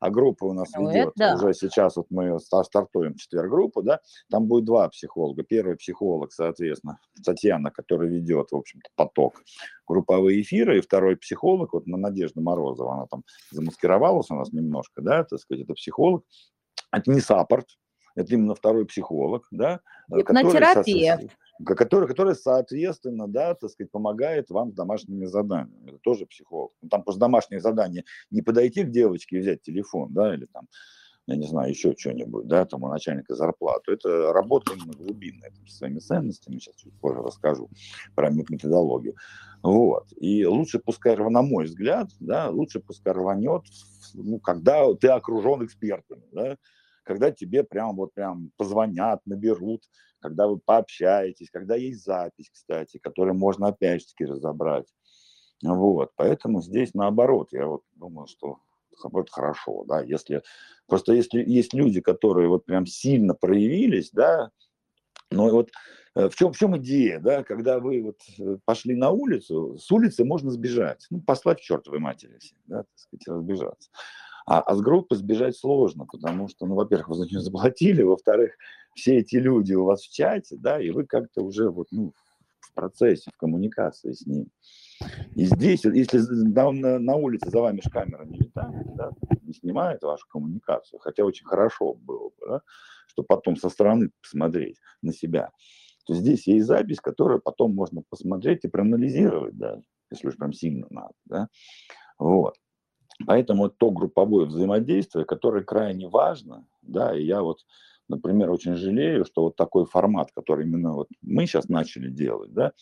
а группа у нас ну, ведет, да. уже сейчас вот мы стартуем четверг группу, да, там будет два психолога. Первый психолог, соответственно, Татьяна, которая ведет, в общем-то, поток групповые эфиры, и второй психолог, вот Надежда Морозова, она там замаскировалась у нас немножко, да, так сказать, это психолог, это не саппорт, это именно второй психолог, да, Гипнотерапевт который, который, соответственно, да, так сказать, помогает вам с домашними заданиями. Это тоже психолог. Ну, там просто домашнее задание не подойти к девочке и взять телефон, да, или там, я не знаю, еще что-нибудь, да, там у начальника зарплату. Это работа именно глубинная, там, со своими ценностями, сейчас чуть позже расскажу про методологию. Вот. И лучше пускай, на мой взгляд, да, лучше пускай рванет, ну, когда ты окружен экспертами, да, когда тебе прям вот прям позвонят, наберут, когда вы пообщаетесь, когда есть запись, кстати, которую можно опять же таки разобрать. Вот, поэтому здесь наоборот, я вот думаю, что будет хорошо, да, если, просто если есть люди, которые вот прям сильно проявились, да, но вот э, в чем, в чем идея, да, когда вы вот э, пошли на улицу, с улицы можно сбежать, ну, послать к чертовой матери, да, так сказать, разбежаться. А, а с группы сбежать сложно, потому что, ну, во-первых, вы за нее заплатили, во-вторых, все эти люди у вас в чате, да, и вы как-то уже вот, ну, в процессе, в коммуникации с ним. И здесь, если на, на, улице за вами же камера не летает, да, не снимает вашу коммуникацию, хотя очень хорошо было бы, да, что потом со стороны посмотреть на себя, то здесь есть запись, которую потом можно посмотреть и проанализировать, да, если уж прям сильно надо, да, вот. Поэтому то групповое взаимодействие, которое крайне важно, да, и я вот, например, очень жалею, что вот такой формат, который именно вот мы сейчас начали делать, да,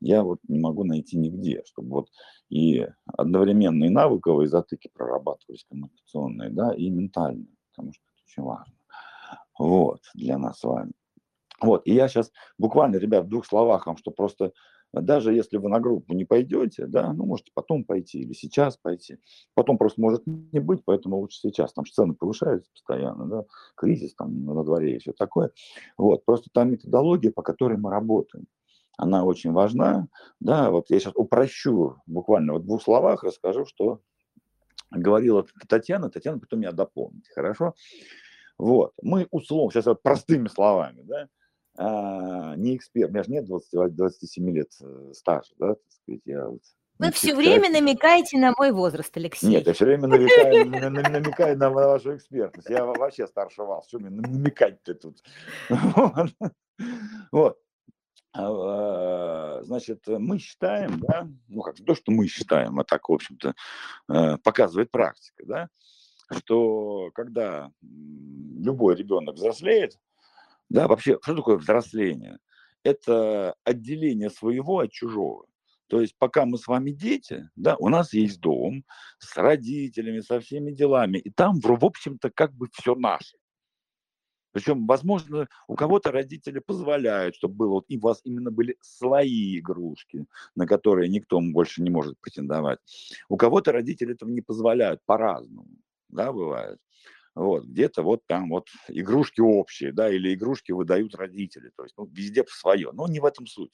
я вот не могу найти нигде, чтобы вот и одновременно и навыковые затыки прорабатывались коммуникационные, да, и ментальные, потому что это очень важно. Вот, для нас с вами. Вот, и я сейчас буквально, ребят, в двух словах вам, что просто даже если вы на группу не пойдете, да, ну, можете потом пойти или сейчас пойти. Потом просто может не быть, поэтому лучше сейчас. Там цены повышаются постоянно, да, кризис там на дворе и все такое. Вот, просто там методология, по которой мы работаем. Она очень важна, да, вот я сейчас упрощу буквально в двух словах, расскажу, что говорила Татьяна, Татьяна потом меня дополнит, хорошо? Вот, мы условно, сейчас вот простыми словами, да, а, не эксперт, у меня же нет 20, 27 лет э, стажа, да, так сказать, я вот вы все время намекаете на мой возраст, Алексей. Нет, я все время намекаю, намекаю на вашу экспертность. Я вообще старше вас. Что мне намекать-то тут? Вот. А, значит, мы считаем, да, ну как то, что мы считаем, а так, в общем-то, э, показывает практика, да, что когда любой ребенок взрослеет, да, вообще, что такое взросление? Это отделение своего от чужого. То есть пока мы с вами дети, да, у нас есть дом с родителями, со всеми делами, и там, в общем-то, как бы все наше. Причем, возможно, у кого-то родители позволяют, чтобы было, и у вас именно были свои игрушки, на которые никто больше не может претендовать. У кого-то родители этого не позволяют по-разному, да, бывает. Вот, где-то вот там вот игрушки общие, да, или игрушки выдают родители, то есть ну, везде свое, но не в этом суть.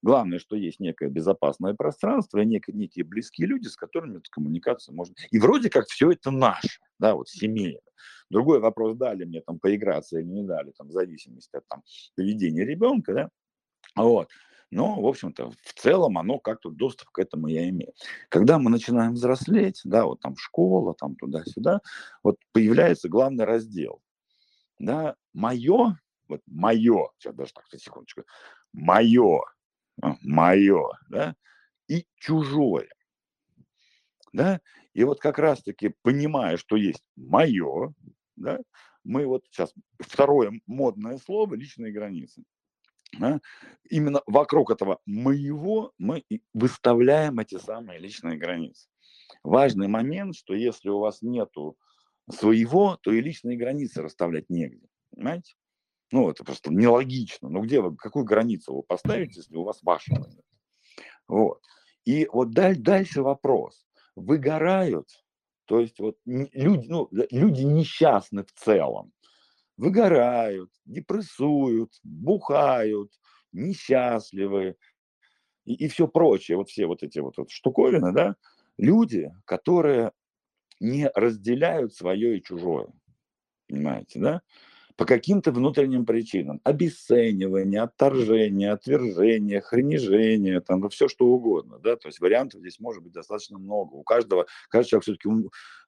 Главное, что есть некое безопасное пространство и некие, некие близкие люди, с которыми эту коммуникацию можно... И вроде как все это наше, да, вот семейно. Другой вопрос, дали мне там поиграться или не дали, там, в зависимости от там, поведения ребенка, да, вот. Но, в общем-то, в целом оно как-то доступ к этому я имею. Когда мы начинаем взрослеть, да, вот там школа, там туда-сюда, вот появляется главный раздел. Да, мое, вот мое, сейчас даже так, секундочку, мое, а, мое, да, и чужое. Да, и вот как раз-таки понимая, что есть мое, да, мы вот сейчас, второе модное слово – личные границы. Да? Именно вокруг этого моего мы выставляем эти самые личные границы. Важный момент, что если у вас нету своего, то и личные границы расставлять негде. Понимаете? Ну, это просто нелогично. Ну, где вы, какую границу вы поставите, если у вас ваша? Вот. И вот дальше вопрос. Выгорают то есть вот люди, ну, люди несчастны в целом. Выгорают, депрессуют, бухают, несчастливы и, и все прочее. Вот все вот эти вот, вот штуковины, да, люди, которые не разделяют свое и чужое. Понимаете, да? по каким-то внутренним причинам. Обесценивание, отторжение, отвержение, хранижение, там все что угодно. Да? То есть вариантов здесь может быть достаточно много. У каждого, каждый человек все-таки,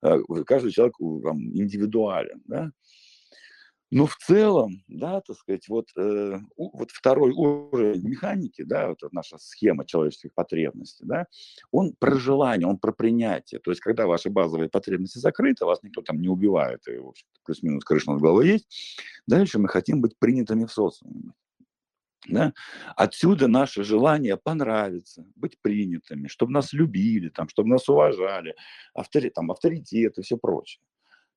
э, каждый человек там, индивидуален. Да? Но в целом, да, так сказать, вот, э, вот второй уровень механики, да, вот наша схема человеческих потребностей, да, он про желание, он про принятие. То есть, когда ваши базовые потребности закрыты, вас никто там не убивает, и, в общем плюс-минус крыша над головой есть, дальше мы хотим быть принятыми в социуме. Да? Отсюда наше желание понравиться, быть принятыми, чтобы нас любили, там, чтобы нас уважали, авторитет, там, авторитет и все прочее.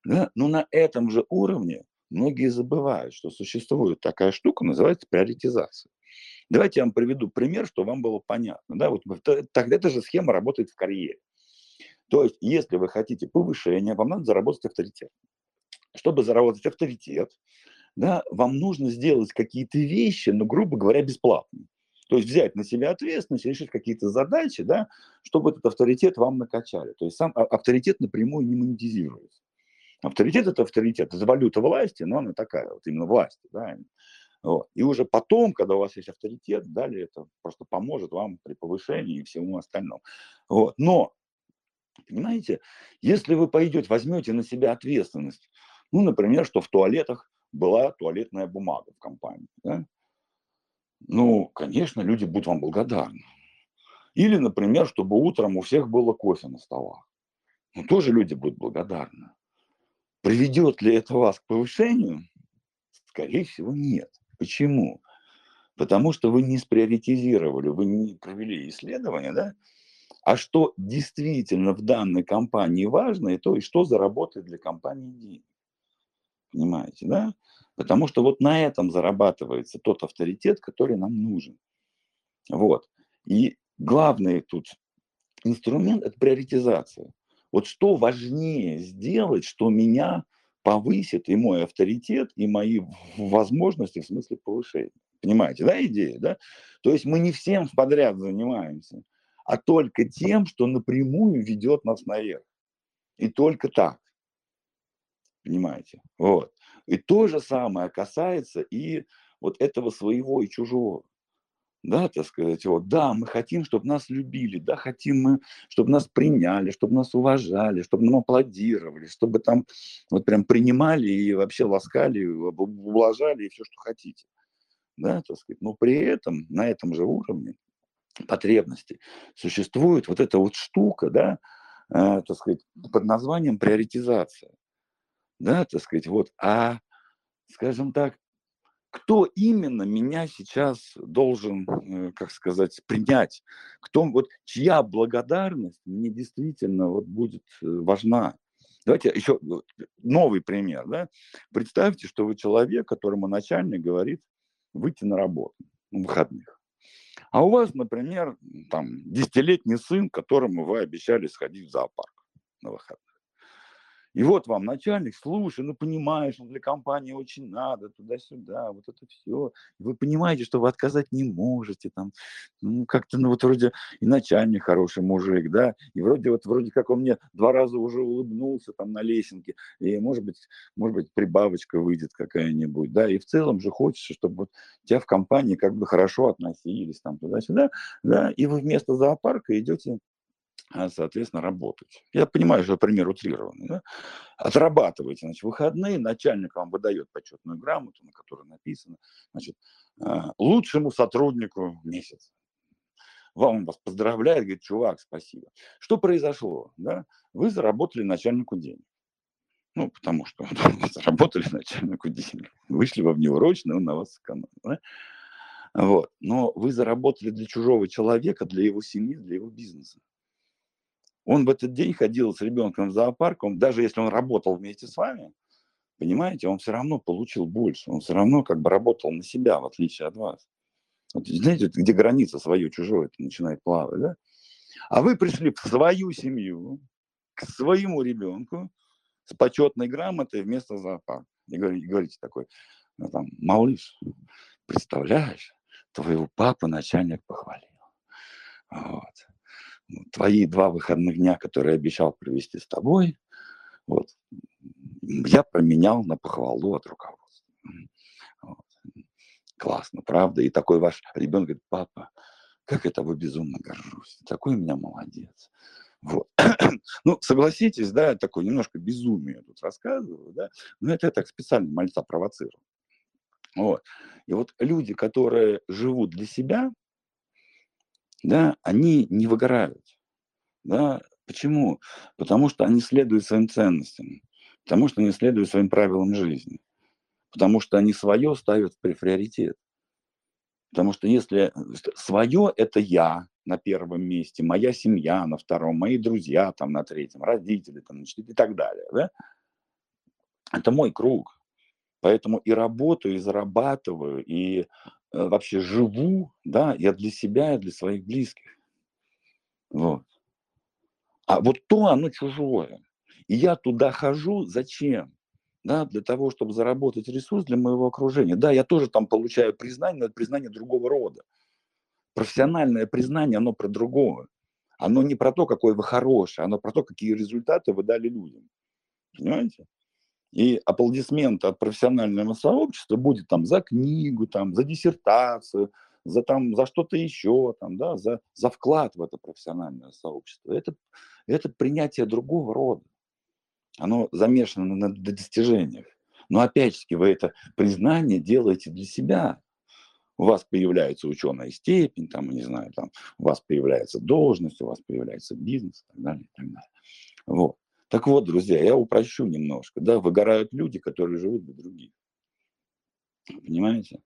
Да? Но на этом же уровне многие забывают, что существует такая штука, называется приоритизация. Давайте я вам приведу пример, чтобы вам было понятно. Да, вот тогда эта же схема работает в карьере. То есть, если вы хотите повышения, вам надо заработать авторитет. Чтобы заработать авторитет, да, вам нужно сделать какие-то вещи, но, грубо говоря, бесплатно. То есть взять на себя ответственность, решить какие-то задачи, да, чтобы этот авторитет вам накачали. То есть сам а, авторитет напрямую не монетизируется. Авторитет – это авторитет, это валюта власти, но она такая, вот именно власть. Да? Вот. И уже потом, когда у вас есть авторитет, далее это просто поможет вам при повышении и всему остальному. Вот. Но, понимаете, если вы пойдете, возьмете на себя ответственность, ну, например, что в туалетах была туалетная бумага в компании, да? ну, конечно, люди будут вам благодарны. Или, например, чтобы утром у всех было кофе на столах. Ну, тоже люди будут благодарны. Приведет ли это вас к повышению? Скорее всего, нет. Почему? Потому что вы не сприоритизировали, вы не провели исследование, да? А что действительно в данной компании важно, и то, и что заработает для компании денег. Понимаете, да? Потому что вот на этом зарабатывается тот авторитет, который нам нужен. Вот. И главный тут инструмент – это приоритизация. Вот что важнее сделать, что меня повысит и мой авторитет, и мои возможности в смысле повышения. Понимаете, да, идея, да? То есть мы не всем подряд занимаемся, а только тем, что напрямую ведет нас наверх. И только так. Понимаете? Вот. И то же самое касается и вот этого своего и чужого да, так сказать, вот, да, мы хотим, чтобы нас любили, да, хотим мы, чтобы нас приняли, чтобы нас уважали, чтобы нам аплодировали, чтобы там вот прям принимали и вообще ласкали, ублажали и все, что хотите, да, так сказать, но при этом на этом же уровне потребности существует вот эта вот штука, да, э, так сказать, под названием приоритизация. Да, так сказать, вот, а, скажем так, кто именно меня сейчас должен, э, как сказать, принять, кто, вот, чья благодарность мне действительно вот будет э, важна. Давайте еще новый пример. Да? Представьте, что вы человек, которому начальник говорит выйти на работу на выходных. А у вас, например, там, десятилетний сын, которому вы обещали сходить в зоопарк на выходных. И вот вам начальник, слушай, ну понимаешь, ну для компании очень надо, туда-сюда, вот это все. Вы понимаете, что вы отказать не можете, там, ну как-то, ну вот вроде и начальник хороший мужик, да, и вроде вот, вроде как он мне два раза уже улыбнулся там на лесенке, и может быть, может быть прибавочка выйдет какая-нибудь, да, и в целом же хочется, чтобы вот тебя в компании как бы хорошо относились там туда-сюда, да, и вы вместо зоопарка идете соответственно, работать. Я понимаю, что пример утрированный. Да? Отрабатываете, значит, выходные, начальник вам выдает почетную грамоту, на которой написано, значит, а, лучшему сотруднику месяц. Вам вас поздравляет, говорит, чувак, спасибо. Что произошло? Да? Вы заработали начальнику денег. Ну, потому что вы заработали начальнику денег. Вышли во внеурочный, он на вас сэкономил. Да? Вот. Но вы заработали для чужого человека, для его семьи, для его бизнеса. Он в этот день ходил с ребенком в зоопарк, он, даже если он работал вместе с вами, понимаете, он все равно получил больше, он все равно как бы работал на себя, в отличие от вас. Вот, знаете, где граница свое, чужое начинает плавать, да? А вы пришли в свою семью, к своему ребенку с почетной грамотой вместо зоопарка. И говорите такой, ну, там, малыш, представляешь, твоего папу начальник похвалил. Вот твои два выходных дня, которые обещал провести с тобой, вот, я променял на похвалу от руководства. Вот. Классно, правда? И такой ваш ребенок говорит, папа, как это вы безумно горжусь, такой у меня молодец. Вот. ну, согласитесь, да, я такое немножко безумие тут рассказываю, да, но это я так специально мальца провоцирую. Вот. И вот люди, которые живут для себя, да, они не выгорают. Да? Почему? Потому что они следуют своим ценностям, потому что они следуют своим правилам жизни, потому что они свое ставят в приоритет. Потому что если свое – это я на первом месте, моя семья на втором, мои друзья там на третьем, родители там на четвертом и так далее. Да? Это мой круг. Поэтому и работаю, и зарабатываю, и э, вообще живу, да, я для себя, и для своих близких. Вот. А вот то, оно чужое. И я туда хожу зачем? Да, для того, чтобы заработать ресурс для моего окружения. Да, я тоже там получаю признание, но это признание другого рода. Профессиональное признание, оно про другое. Оно не про то, какой вы хороший, оно про то, какие результаты вы дали людям. Понимаете? И аплодисмент от профессионального сообщества будет там за книгу, там, за диссертацию, за, там, за что-то еще, там, да, за, за вклад в это профессиональное сообщество. Это, это принятие другого рода. Оно замешано на, достижениях. Но опять-таки вы это признание делаете для себя. У вас появляется ученая степень, там, не знаю, там, у вас появляется должность, у вас появляется бизнес и так далее. И так далее. Вот. Так вот, друзья, я упрощу немножко. Да, выгорают люди, которые живут для других. Понимаете?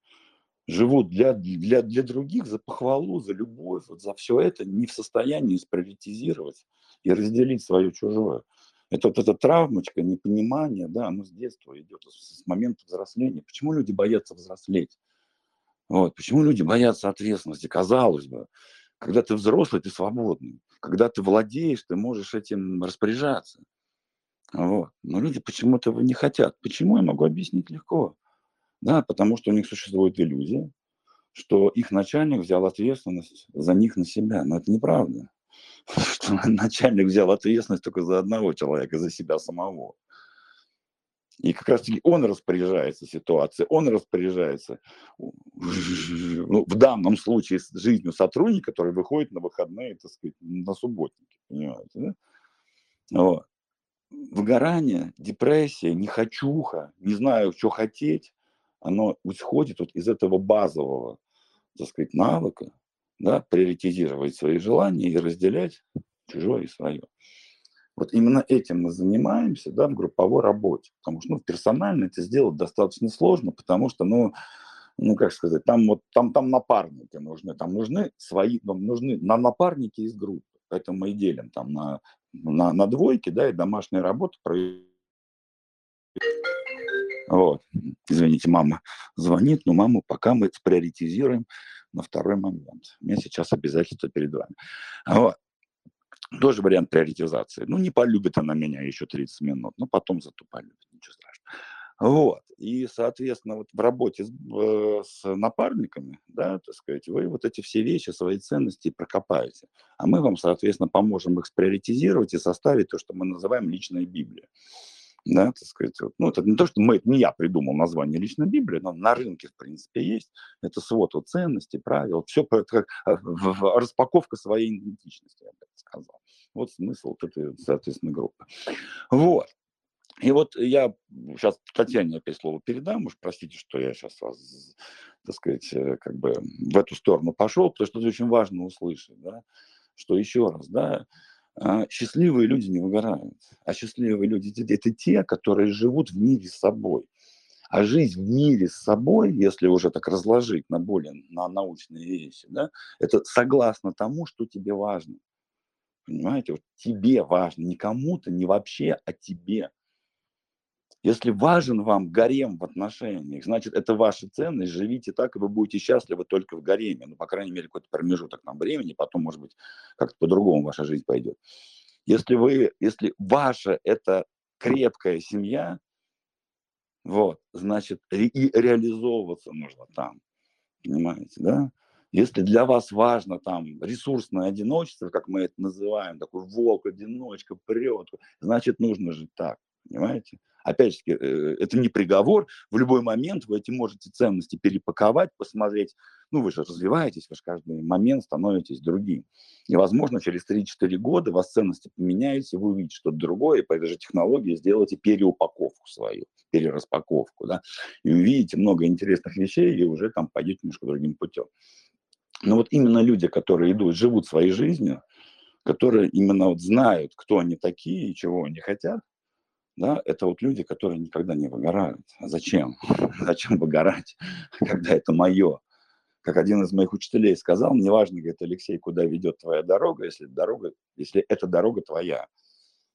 живут для, для, для других за похвалу, за любовь, вот за все это не в состоянии сприоритизировать и разделить свое чужое. Это вот эта травмочка, непонимание, да, оно с детства идет, с момента взросления. Почему люди боятся взрослеть? Вот, почему люди боятся ответственности? Казалось бы, когда ты взрослый, ты свободный. Когда ты владеешь, ты можешь этим распоряжаться. Вот. Но люди почему-то не хотят. Почему, я могу объяснить легко. Да, потому что у них существует иллюзия, что их начальник взял ответственность за них на себя. Но это неправда. Что начальник взял ответственность только за одного человека, за себя самого. И как раз таки он распоряжается ситуацией, он распоряжается ну, в данном случае с жизнью сотрудника, который выходит на выходные, так сказать, на субботники, понимаете, да? Вот. Выгорание, депрессия, нехочуха, не знаю, что хотеть, оно исходит вот из этого базового, так сказать, навыка, да, приоритизировать свои желания и разделять чужое и свое. Вот именно этим мы занимаемся да, в групповой работе. Потому что ну, персонально это сделать достаточно сложно, потому что, ну, ну как сказать, там вот там, там напарники нужны, там нужны свои, нужны на напарники из группы. Поэтому мы и делим там на, на, на двойки, да, и домашняя работа вот. Извините, мама звонит, но маму пока мы приоритизируем на второй момент. У меня сейчас обязательства перед вами. Вот. Тоже вариант приоритизации. Ну, не полюбит она меня еще 30 минут, но потом зато полюбит, ничего страшного. Вот. И, соответственно, вот в работе с, э, с напарниками, да, так сказать, вы вот эти все вещи, свои ценности прокопаете. А мы вам, соответственно, поможем их сприоритизировать и составить то, что мы называем личная Библия да, так сказать, вот, ну, это не то, что мы, не я придумал название личной Библии, но на рынке, в принципе, есть, это свод вот, ценностей, правил, все это как а, распаковка своей идентичности, я бы сказал. Вот смысл вот этой, соответственно, группы. Вот. И вот я сейчас Татьяне опять слово передам, уж простите, что я сейчас вас, так сказать, э, как бы в эту сторону пошел, потому что это очень важно услышать, да, что еще раз, да, счастливые люди не выгорают. А счастливые люди – это те, которые живут в мире с собой. А жизнь в мире с собой, если уже так разложить на более на научные вещи, да, это согласно тому, что тебе важно. Понимаете, вот тебе важно, не кому-то, не вообще, а тебе. Если важен вам гарем в отношениях, значит, это ваша ценность, живите так, и вы будете счастливы только в гареме. Ну, по крайней мере, какой-то промежуток там времени, потом, может быть, как-то по-другому ваша жизнь пойдет. Если вы, если ваша это крепкая семья, вот, значит, и реализовываться нужно там, понимаете, да? Если для вас важно там ресурсное одиночество, как мы это называем, такой волк-одиночка, прет, значит, нужно жить так, понимаете? Опять же, э, это не приговор. В любой момент вы эти можете ценности перепаковать, посмотреть. Ну, вы же развиваетесь, вы же каждый момент становитесь другим. И, возможно, через 3-4 года вас ценности поменяются, вы увидите что-то другое, и по этой же технологии сделаете переупаковку свою, перераспаковку, да, и увидите много интересных вещей, и уже там пойдете немножко другим путем. Но вот именно люди, которые идут, живут своей жизнью, которые именно вот знают, кто они такие и чего они хотят, да, это вот люди, которые никогда не выгорают. А зачем? Зачем выгорать, когда это мое? Как один из моих учителей сказал, неважно, говорит, Алексей, куда ведет твоя дорога, если дорога, если эта дорога твоя.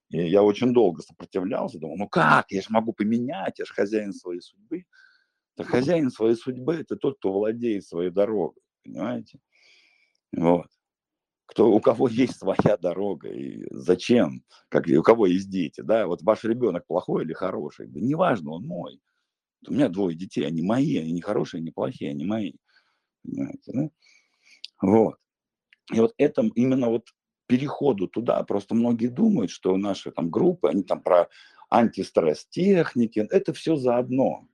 И я очень долго сопротивлялся, думал, ну как, я же могу поменять, я же хозяин своей судьбы. Так хозяин своей судьбы – это тот, кто владеет своей дорогой, понимаете? Вот кто, у кого есть своя дорога, и зачем, как, у кого есть дети, да, вот ваш ребенок плохой или хороший, да неважно, он мой. У меня двое детей, они мои, они не хорошие, не плохие, они мои. Понимаете, да? Вот. И вот это именно вот переходу туда, просто многие думают, что наши там группы, они там про антистресс техники, это все заодно.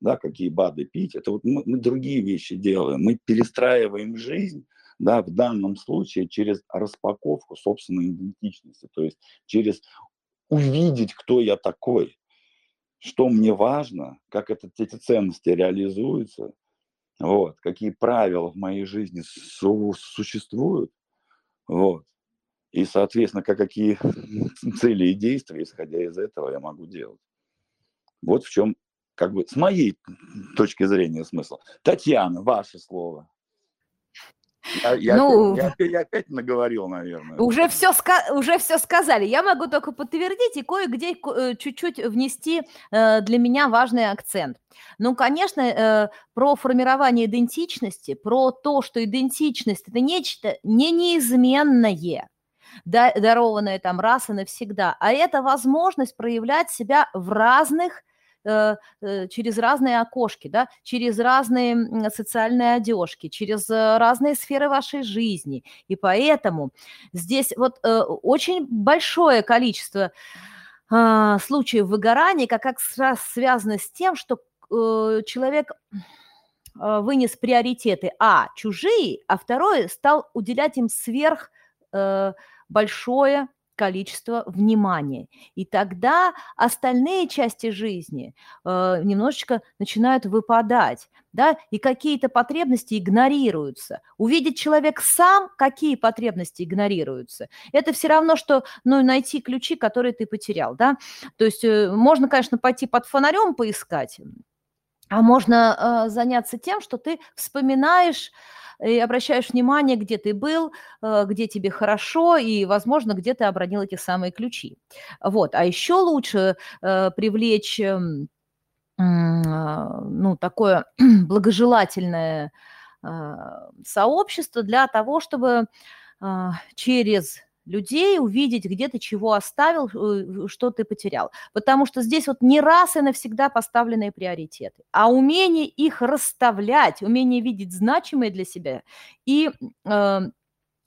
Да, какие БАДы пить, это вот мы, мы другие вещи делаем. Мы перестраиваем жизнь да, в данном случае через распаковку собственной идентичности, то есть через увидеть, кто я такой, что мне важно, как это, эти ценности реализуются, вот, какие правила в моей жизни су- существуют, вот, и, соответственно, как, какие цели и действия, исходя из этого, я могу делать. Вот в чем, как бы, с моей точки зрения смысл. Татьяна, ваше слово. Я, я, ну, опять, я, я опять наговорил, наверное. Уже все, уже все сказали. Я могу только подтвердить и кое-где э, чуть-чуть внести э, для меня важный акцент. Ну, конечно, э, про формирование идентичности, про то, что идентичность – это нечто не неизменное, дарованное там раз и навсегда, а это возможность проявлять себя в разных через разные окошки, да, через разные социальные одежки, через э, разные сферы вашей жизни. И поэтому здесь вот очень большое количество а, случаев выгорания как раз связано с тем, что человек вынес приоритеты, а, чужие, а второе, стал уделять им сверх большое количество внимания. И тогда остальные части жизни э, немножечко начинают выпадать, да, и какие-то потребности игнорируются. Увидеть человек сам, какие потребности игнорируются, это все равно, что ну, найти ключи, которые ты потерял, да. То есть э, можно, конечно, пойти под фонарем поискать, а можно э, заняться тем, что ты вспоминаешь и обращаешь внимание, где ты был, э, где тебе хорошо, и, возможно, где ты обронил эти самые ключи. Вот. А еще лучше э, привлечь эм, а, ну, такое благожелательное а, сообщество для того, чтобы а, через людей, увидеть, где ты чего оставил, э, что ты потерял. Потому что здесь вот не раз и навсегда поставленные приоритеты, а умение их расставлять, умение видеть значимые для себя и э,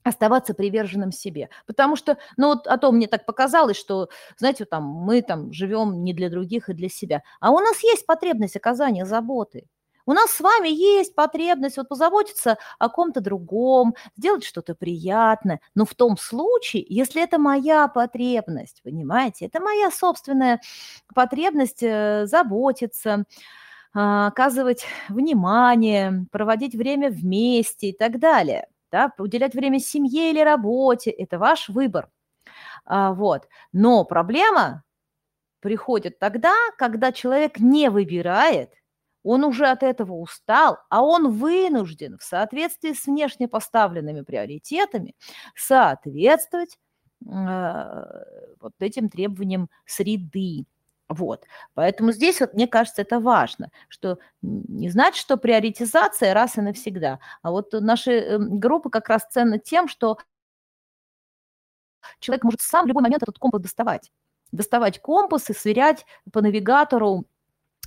оставаться приверженным себе. Потому что, ну вот, а то мне так показалось, что, знаете, там, мы там живем не для других и для себя. А у нас есть потребность оказания заботы. У нас с вами есть потребность вот позаботиться о ком-то другом, сделать что-то приятное. Но в том случае, если это моя потребность, понимаете, это моя собственная потребность э, заботиться, а, оказывать внимание, проводить время вместе и так далее. Да, уделять время семье или работе – это ваш выбор. А, вот. Но проблема приходит тогда, когда человек не выбирает он уже от этого устал, а он вынужден в соответствии с внешне поставленными приоритетами соответствовать э, вот этим требованиям среды. Вот. Поэтому здесь, вот, мне кажется, это важно, что не значит, что приоритизация раз и навсегда. А вот наши эм, группы как раз ценны тем, что человек может сам в любой момент этот компас доставать. Доставать компас и сверять по навигатору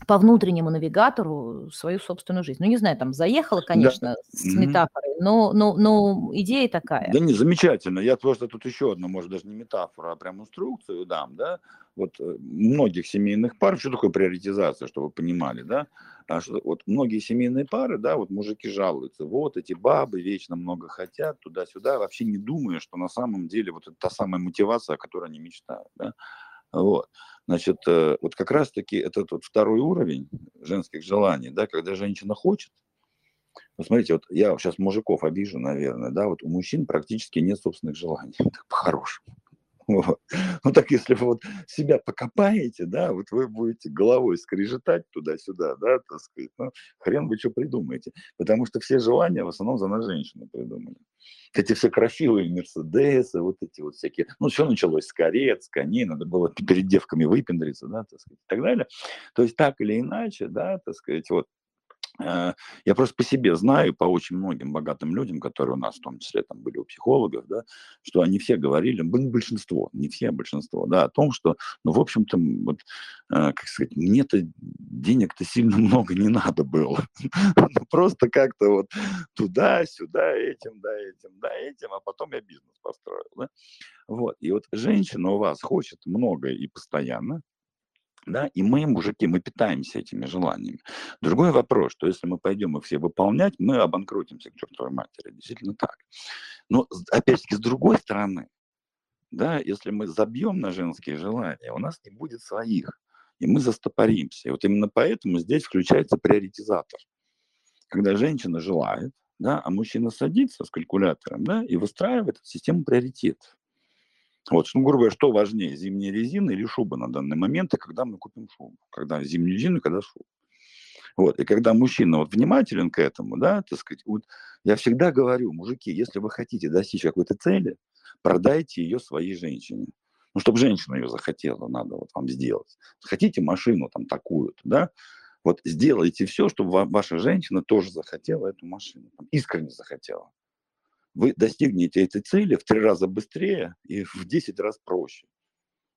по внутреннему навигатору свою собственную жизнь. Ну, не знаю, там заехала, конечно, да. с метафорой, но, но, но идея такая. Да не, замечательно. Я просто тут еще одну, может, даже не метафору, а прям инструкцию дам, да. Вот э, многих семейных пар, что такое приоритизация, чтобы вы понимали, да? А что, вот многие семейные пары, да, вот мужики жалуются, вот эти бабы вечно много хотят, туда-сюда, вообще не думая, что на самом деле вот это та самая мотивация, о которой они мечтают, да. Вот. Значит, э, вот как раз-таки этот вот второй уровень женских желаний, да, когда женщина хочет, вот смотрите, вот я сейчас мужиков обижу, наверное, да, вот у мужчин практически нет собственных желаний, по-хорошему. Вот. Ну так если вы вот себя покопаете, да, вот вы будете головой скрежетать туда-сюда, да, так сказать, ну, хрен вы что придумаете. Потому что все желания в основном за нас женщины придумали. Эти все красивые Мерседесы, вот эти вот всякие, ну, все началось с карет, с коней, надо было перед девками выпендриться, да, так сказать, и так далее. То есть так или иначе, да, так сказать, вот я просто по себе знаю, по очень многим богатым людям, которые у нас в том числе там были у психологов, да, что они все говорили, большинство, не все, а большинство, да, о том, что, ну, в общем-то, вот, э, как сказать, мне-то денег-то сильно много не надо было. Ну, просто как-то вот туда-сюда, этим, да, этим, да, этим, а потом я бизнес построил, да. Вот, и вот женщина у вас хочет много и постоянно, да, и мы, мужики, мы питаемся этими желаниями. Другой вопрос, что если мы пойдем их все выполнять, мы обанкротимся к чертовой матери. Действительно так. Но, опять-таки, с другой стороны, да, если мы забьем на женские желания, у нас не будет своих, и мы застопоримся. И вот именно поэтому здесь включается приоритизатор. Когда женщина желает, да, а мужчина садится с калькулятором да, и выстраивает систему приоритетов. Вот, ну, грубо говоря, что важнее, зимняя резина или шуба на данный момент, и когда мы купим шубу? Когда зимнюю резину, когда шубу. Вот, и когда мужчина вот внимателен к этому, да, так сказать, вот я всегда говорю, мужики, если вы хотите достичь какой-то цели, продайте ее своей женщине. Ну, чтобы женщина ее захотела, надо вот вам сделать. Хотите машину там такую-то, да, вот сделайте все, чтобы ваша женщина тоже захотела эту машину, там, искренне захотела вы достигнете этой цели в три раза быстрее и в 10 раз проще.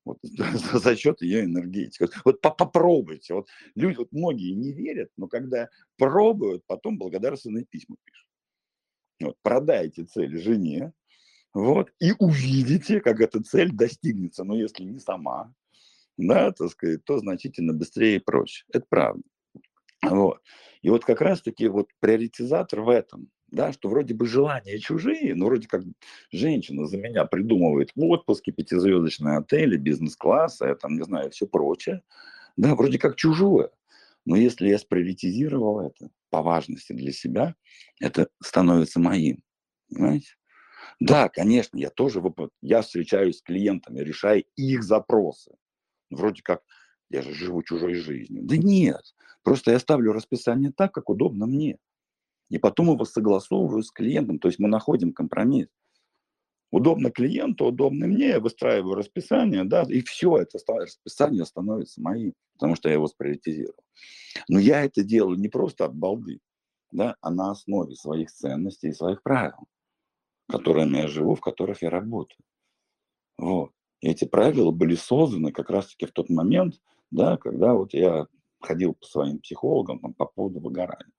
Вот, за, счет ее энергетики. Вот, вот попробуйте. Вот, люди, вот многие не верят, но когда пробуют, потом благодарственные письма пишут. Вот, продайте цель жене, вот, и увидите, как эта цель достигнется. Но если не сама, да, так сказать, то значительно быстрее и проще. Это правда. Вот. И вот как раз-таки вот приоритизатор в этом. Да, что вроде бы желания чужие, но вроде как женщина за меня придумывает отпуски, пятизвездочные отели, бизнес-класс, я там, не знаю, все прочее, да, вроде как чужое. Но если я сприоритизировал это по важности для себя, это становится моим, понимаете? Да, конечно, я тоже, я встречаюсь с клиентами, решая их запросы. Вроде как я же живу чужой жизнью. Да нет, просто я ставлю расписание так, как удобно мне. И потом его согласовываю с клиентом, то есть мы находим компромисс. Удобно клиенту, удобно мне, я выстраиваю расписание, да, и все, это расписание становится моим, потому что я его сприоритизировал. Но я это делаю не просто от балды, да, а на основе своих ценностей и своих правил, которыми я живу, в которых я работаю. Вот. И эти правила были созданы как раз-таки в тот момент, да, когда вот я ходил по своим психологам там, по поводу выгорания.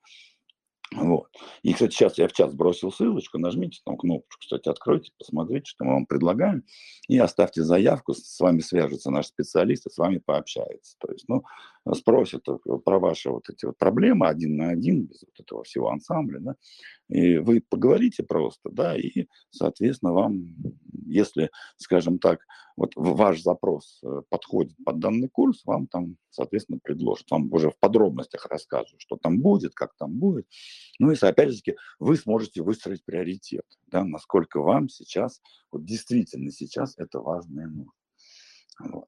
Вот. И, кстати, сейчас я в час бросил ссылочку, нажмите там кнопочку, кстати, откройте, посмотрите, что мы вам предлагаем, и оставьте заявку, с вами свяжется наш специалист и с вами пообщается. То есть, ну, спросят про ваши вот эти вот проблемы один на один, без вот этого всего ансамбля, да, и вы поговорите просто, да, и, соответственно, вам, если, скажем так, вот ваш запрос э, подходит под данный курс, вам там, соответственно, предложат, вам уже в подробностях расскажут, что там будет, как там будет. Ну и, опять же, вы сможете выстроить приоритет, да, насколько вам сейчас, вот действительно сейчас это важно и нужно. Вот.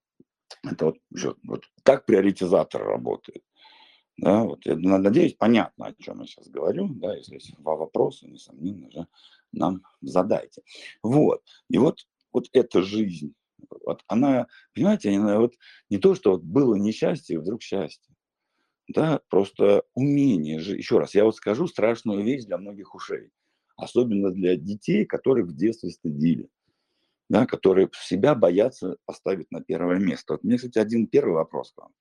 Это вот, вот так приоритизатор работает. Да, вот я надеюсь, понятно, о чем я сейчас говорю. Да, если есть вопросы, несомненно же, нам задайте. Вот. И вот, вот эта жизнь, вот она, понимаете, она вот не то, что вот было несчастье, и вдруг счастье. Да, просто умение же. Еще раз, я вот скажу страшную вещь для многих ушей. Особенно для детей, которых в детстве стыдили. Да, которые себя боятся поставить на первое место. Вот мне, кстати, один первый вопрос к вам.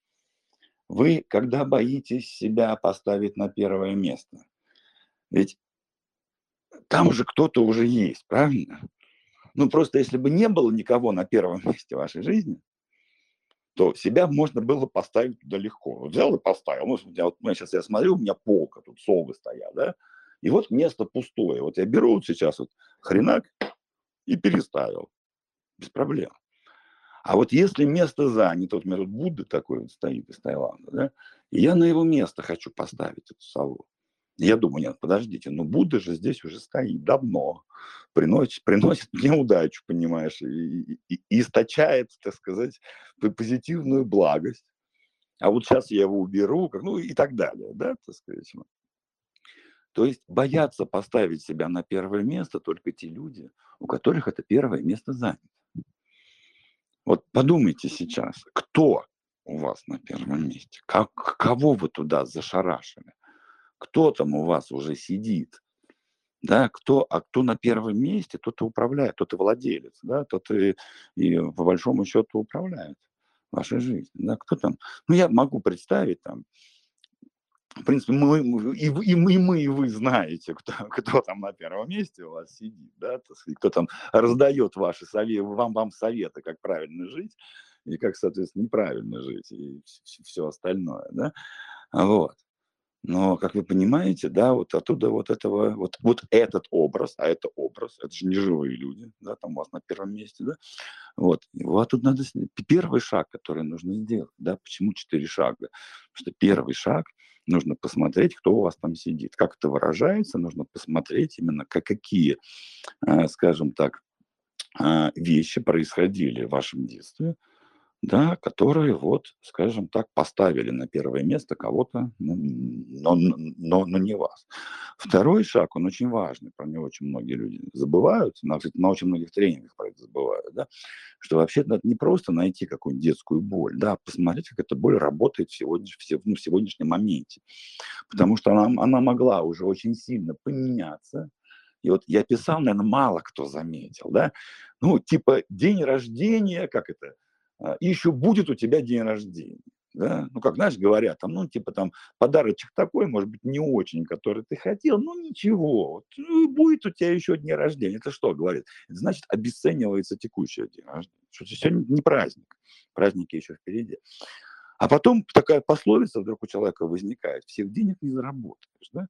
Вы, когда боитесь себя поставить на первое место, ведь там же кто-то уже есть, правильно? Ну, просто если бы не было никого на первом месте вашей жизни, то себя можно было поставить туда легко. Вот взял и поставил. Ну, вот, вот сейчас я смотрю, у меня полка, тут совы стоят, да? И вот место пустое. Вот я беру вот сейчас вот хренак и переставил. Без проблем. А вот если место занято, вот у меня Будда такой вот стоит из Таиланда, да, и я на его место хочу поставить эту сову. Я думаю, нет, подождите, ну Будда же здесь уже стоит давно, приносит, приносит мне удачу, понимаешь, и, и, и источает, так сказать, позитивную благость. А вот сейчас я его уберу, как, ну и так далее, да, так сказать. То есть боятся поставить себя на первое место только те люди, у которых это первое место занято. Вот подумайте сейчас, кто у вас на первом месте? Как, кого вы туда зашарашили? Кто там у вас уже сидит? Да, кто, а кто на первом месте, тот и управляет, тот и владелец, да, тот и, и по большому счету управляет вашей жизнью. Да, кто там? Ну, я могу представить там, в принципе, мы, и, и, мы, и мы, и вы знаете, кто, кто там на первом месте у вас сидит, да, кто там раздает ваши советы, вам, вам советы, как правильно жить, и как, соответственно, неправильно жить, и все остальное, да, вот. Но, как вы понимаете, да, вот оттуда вот этого, вот, вот этот образ, а это образ, это же не живые люди, да, там у вас на первом месте, да, вот, вот тут надо, первый шаг, который нужно сделать, да, почему четыре шага? Потому что первый шаг – нужно посмотреть, кто у вас там сидит. Как это выражается, нужно посмотреть именно, как, какие, э, скажем так, э, вещи происходили в вашем детстве, да, которые, вот, скажем так, поставили на первое место кого-то, ну, но, но, но не вас. Второй шаг, он очень важный, про него очень многие люди забывают, на, кстати, на очень многих тренингах про это забывают, да, что вообще надо не просто найти какую-нибудь детскую боль, да, а посмотреть, как эта боль работает в, сегодня, в, ну, в сегодняшнем моменте. Потому что она, она могла уже очень сильно поменяться, и вот я писал, наверное, мало кто заметил, да, ну, типа день рождения, как это, и еще будет у тебя день рождения. Да? Ну, как, знаешь, говорят, там, ну, типа там подарочек такой, может быть, не очень, который ты хотел, ну, ничего, вот, ну, будет у тебя еще день рождения. Это что говорит? Это значит, обесценивается текущий день рождения. Что сегодня не праздник, праздники еще впереди. А потом такая пословица вдруг у человека возникает, всех денег не заработаешь, да?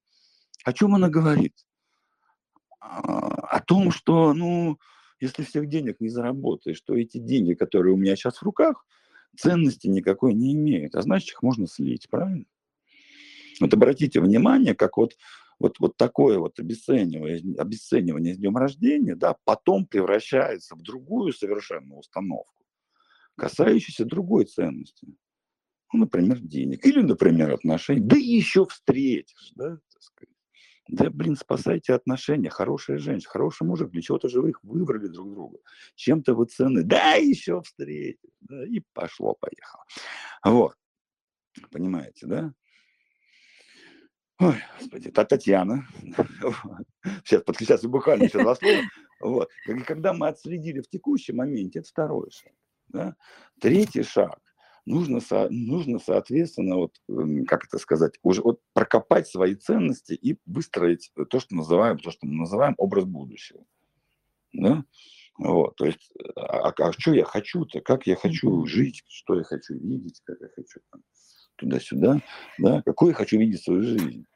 О чем она говорит? о том, что, ну, если всех денег не заработаешь, то эти деньги, которые у меня сейчас в руках, ценности никакой не имеют, а значит, их можно слить, правильно? Вот обратите внимание, как вот, вот, вот такое вот обесценивание, обесценивание с днем рождения, да, потом превращается в другую совершенно установку, касающуюся другой ценности. Ну, например, денег. Или, например, отношений. Да еще встретишь, да, так сказать. Да, блин, спасайте отношения. Хорошая женщина, хороший мужик. Для чего-то же вы их выбрали друг друга. Чем-то вы цены. Да, еще встретишь. Да, и пошло-поехало. Вот. Понимаете, да? Ой, господи, та Татьяна. Сейчас подключаться буквально еще два слова. Вот. Когда мы отследили в текущем моменте, это второй шаг. Да? Третий шаг нужно, нужно, соответственно, вот, эм, как это сказать, уже вот прокопать свои ценности и выстроить то, что называем, то, что мы называем образ будущего. Да? Вот, то есть, а, а, а что я хочу-то, как я хочу жить, что я хочу видеть, как я хочу туда-сюда, да, какой я хочу видеть свою жизнь.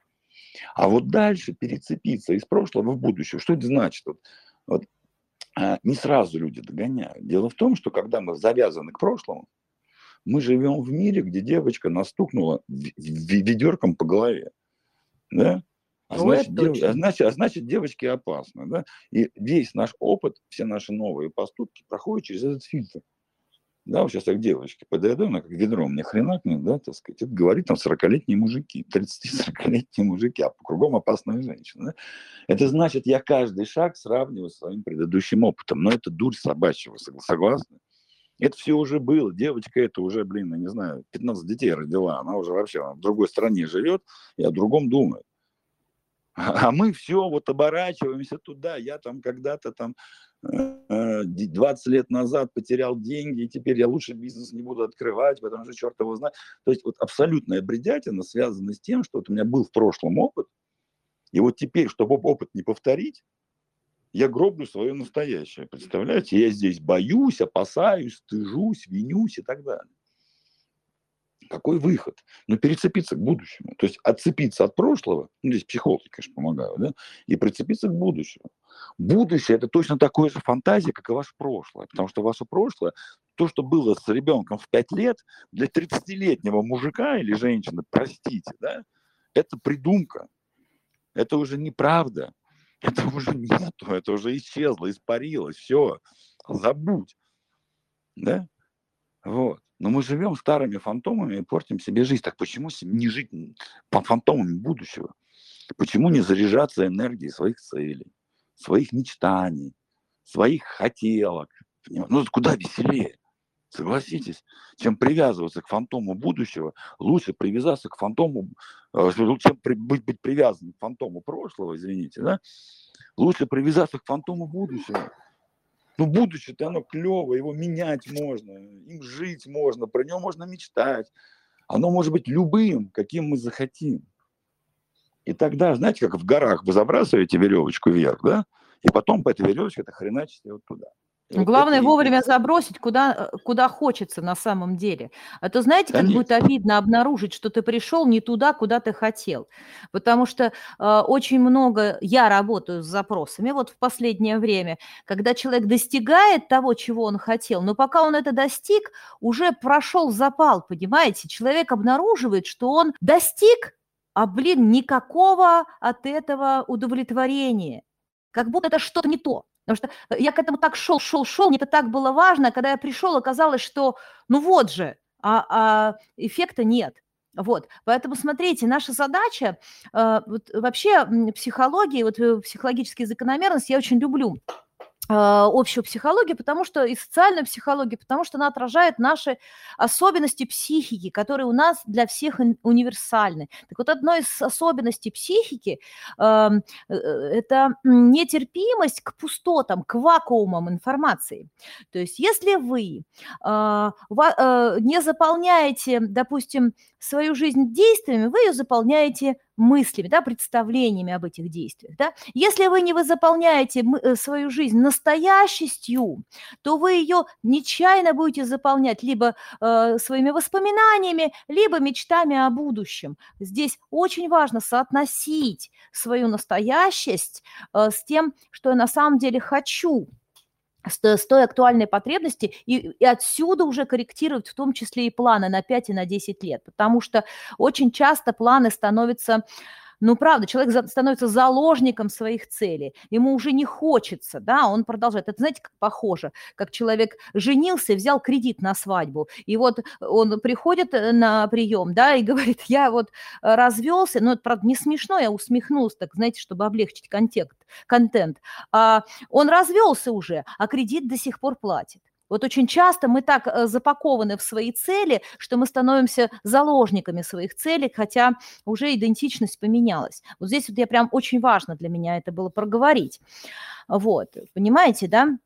А вот дальше перецепиться из прошлого в будущее, что это значит? Вот, вот, а, не сразу люди догоняют. Дело в том, что когда мы завязаны к прошлому, мы живем в мире, где девочка настукнула ведерком по голове. Да? А значит, дев... а, значит, а значит, девочки опасны. Да? И весь наш опыт, все наши новые поступки проходят через этот фильтр. Да, вот сейчас я к девочке подойду, она как ведро мне хренакнет, да, так сказать, это говорит там 40-летние мужики, 30-40-летние мужики, а по кругом опасные женщины. Да? Это значит, я каждый шаг сравниваю с своим предыдущим опытом, но это дурь собачьего, согласны? Это все уже было. Девочка это уже, блин, я не знаю, 15 детей родила. Она уже вообще в другой стране живет и о другом думает. А, мы все вот оборачиваемся туда. Я там когда-то там 20 э, лет назад потерял деньги, и теперь я лучше бизнес не буду открывать, потому что черт его знает. То есть вот абсолютная бредятина связана с тем, что вот у меня был в прошлом опыт, и вот теперь, чтобы опыт не повторить, я гроблю свое настоящее. Представляете, я здесь боюсь, опасаюсь, стыжусь, винюсь и так далее. Какой выход? Ну, перецепиться к будущему. То есть отцепиться от прошлого, ну, здесь психологи, конечно, помогают, да, и прицепиться к будущему. Будущее – это точно такое же фантазия, как и ваше прошлое. Потому что ваше прошлое, то, что было с ребенком в 5 лет, для 30-летнего мужика или женщины, простите, да, это придумка. Это уже неправда это уже нету, это уже исчезло, испарилось, все, забудь, да, вот. Но мы живем старыми фантомами и портим себе жизнь. Так почему не жить фантомами будущего? Почему не заряжаться энергией своих целей, своих мечтаний, своих хотелок? Ну, куда веселее. Согласитесь, чем привязываться к фантому будущего, лучше привязаться к фантому, э, чем быть, быть привязанным к фантому прошлого, извините, да, лучше привязаться к фантому будущего. Ну, будущее-то оно клевое, его менять можно, им жить можно, про него можно мечтать. Оно может быть любым, каким мы захотим. И тогда, знаете, как в горах вы забрасываете веревочку вверх, да, и потом по этой веревочке это хреначите вот туда. Главное вовремя забросить, куда, э, куда хочется на самом деле. А то знаете, как будет обидно обнаружить, что ты пришел не туда, куда ты хотел. Потому что э, очень много, я работаю с запросами вот в последнее время, когда человек достигает того, чего он хотел, но пока он это достиг, уже прошел запал, понимаете? Человек обнаруживает, что он достиг, а, блин, никакого от этого удовлетворения. Как будто это что-то не то. Потому что э, я к этому так шел, шел, шел, мне это так было важно, когда я пришел, оказалось, что ну вот же, а, а эффекта нет. Вот, поэтому смотрите, наша задача, э, вот вообще психологии, вот э, психологические закономерности я очень люблю. А, общую психологию, потому что и социальную психологию, потому что она отражает наши особенности психики, которые у нас для всех универсальны. Так вот, одной из особенностей психики э, э, это нетерпимость к пустотам, к вакуумам информации. То есть, если вы э, не заполняете, допустим, свою жизнь действиями, вы ее заполняете мыслями, да, представлениями об этих действиях. Да? Если вы не вы заполняете э, свою жизнь настоящестью, то вы ее нечаянно будете заполнять либо э, своими воспоминаниями, либо мечтами о будущем. Здесь очень важно соотносить свою настоящесть э, с тем, что я на самом деле хочу с, с той актуальной потребности и, и отсюда уже корректировать в том числе и планы на 5 и на 10 лет, потому что очень часто планы становятся ну, правда, человек становится заложником своих целей. Ему уже не хочется, да, он продолжает. Это, знаете, как похоже, как человек женился, взял кредит на свадьбу, и вот он приходит э, на прием, да, и говорит, я вот развелся, ну, это, правда, не смешно, я усмехнулась, так, знаете, чтобы облегчить контекст, контент. А, он развелся уже, а кредит до сих пор платит. Вот очень часто мы так э, запакованы в свои цели, что мы становимся заложниками своих целей, хотя уже идентичность поменялась. Вот здесь вот я прям очень важно для меня это было проговорить. Вот, понимаете, да?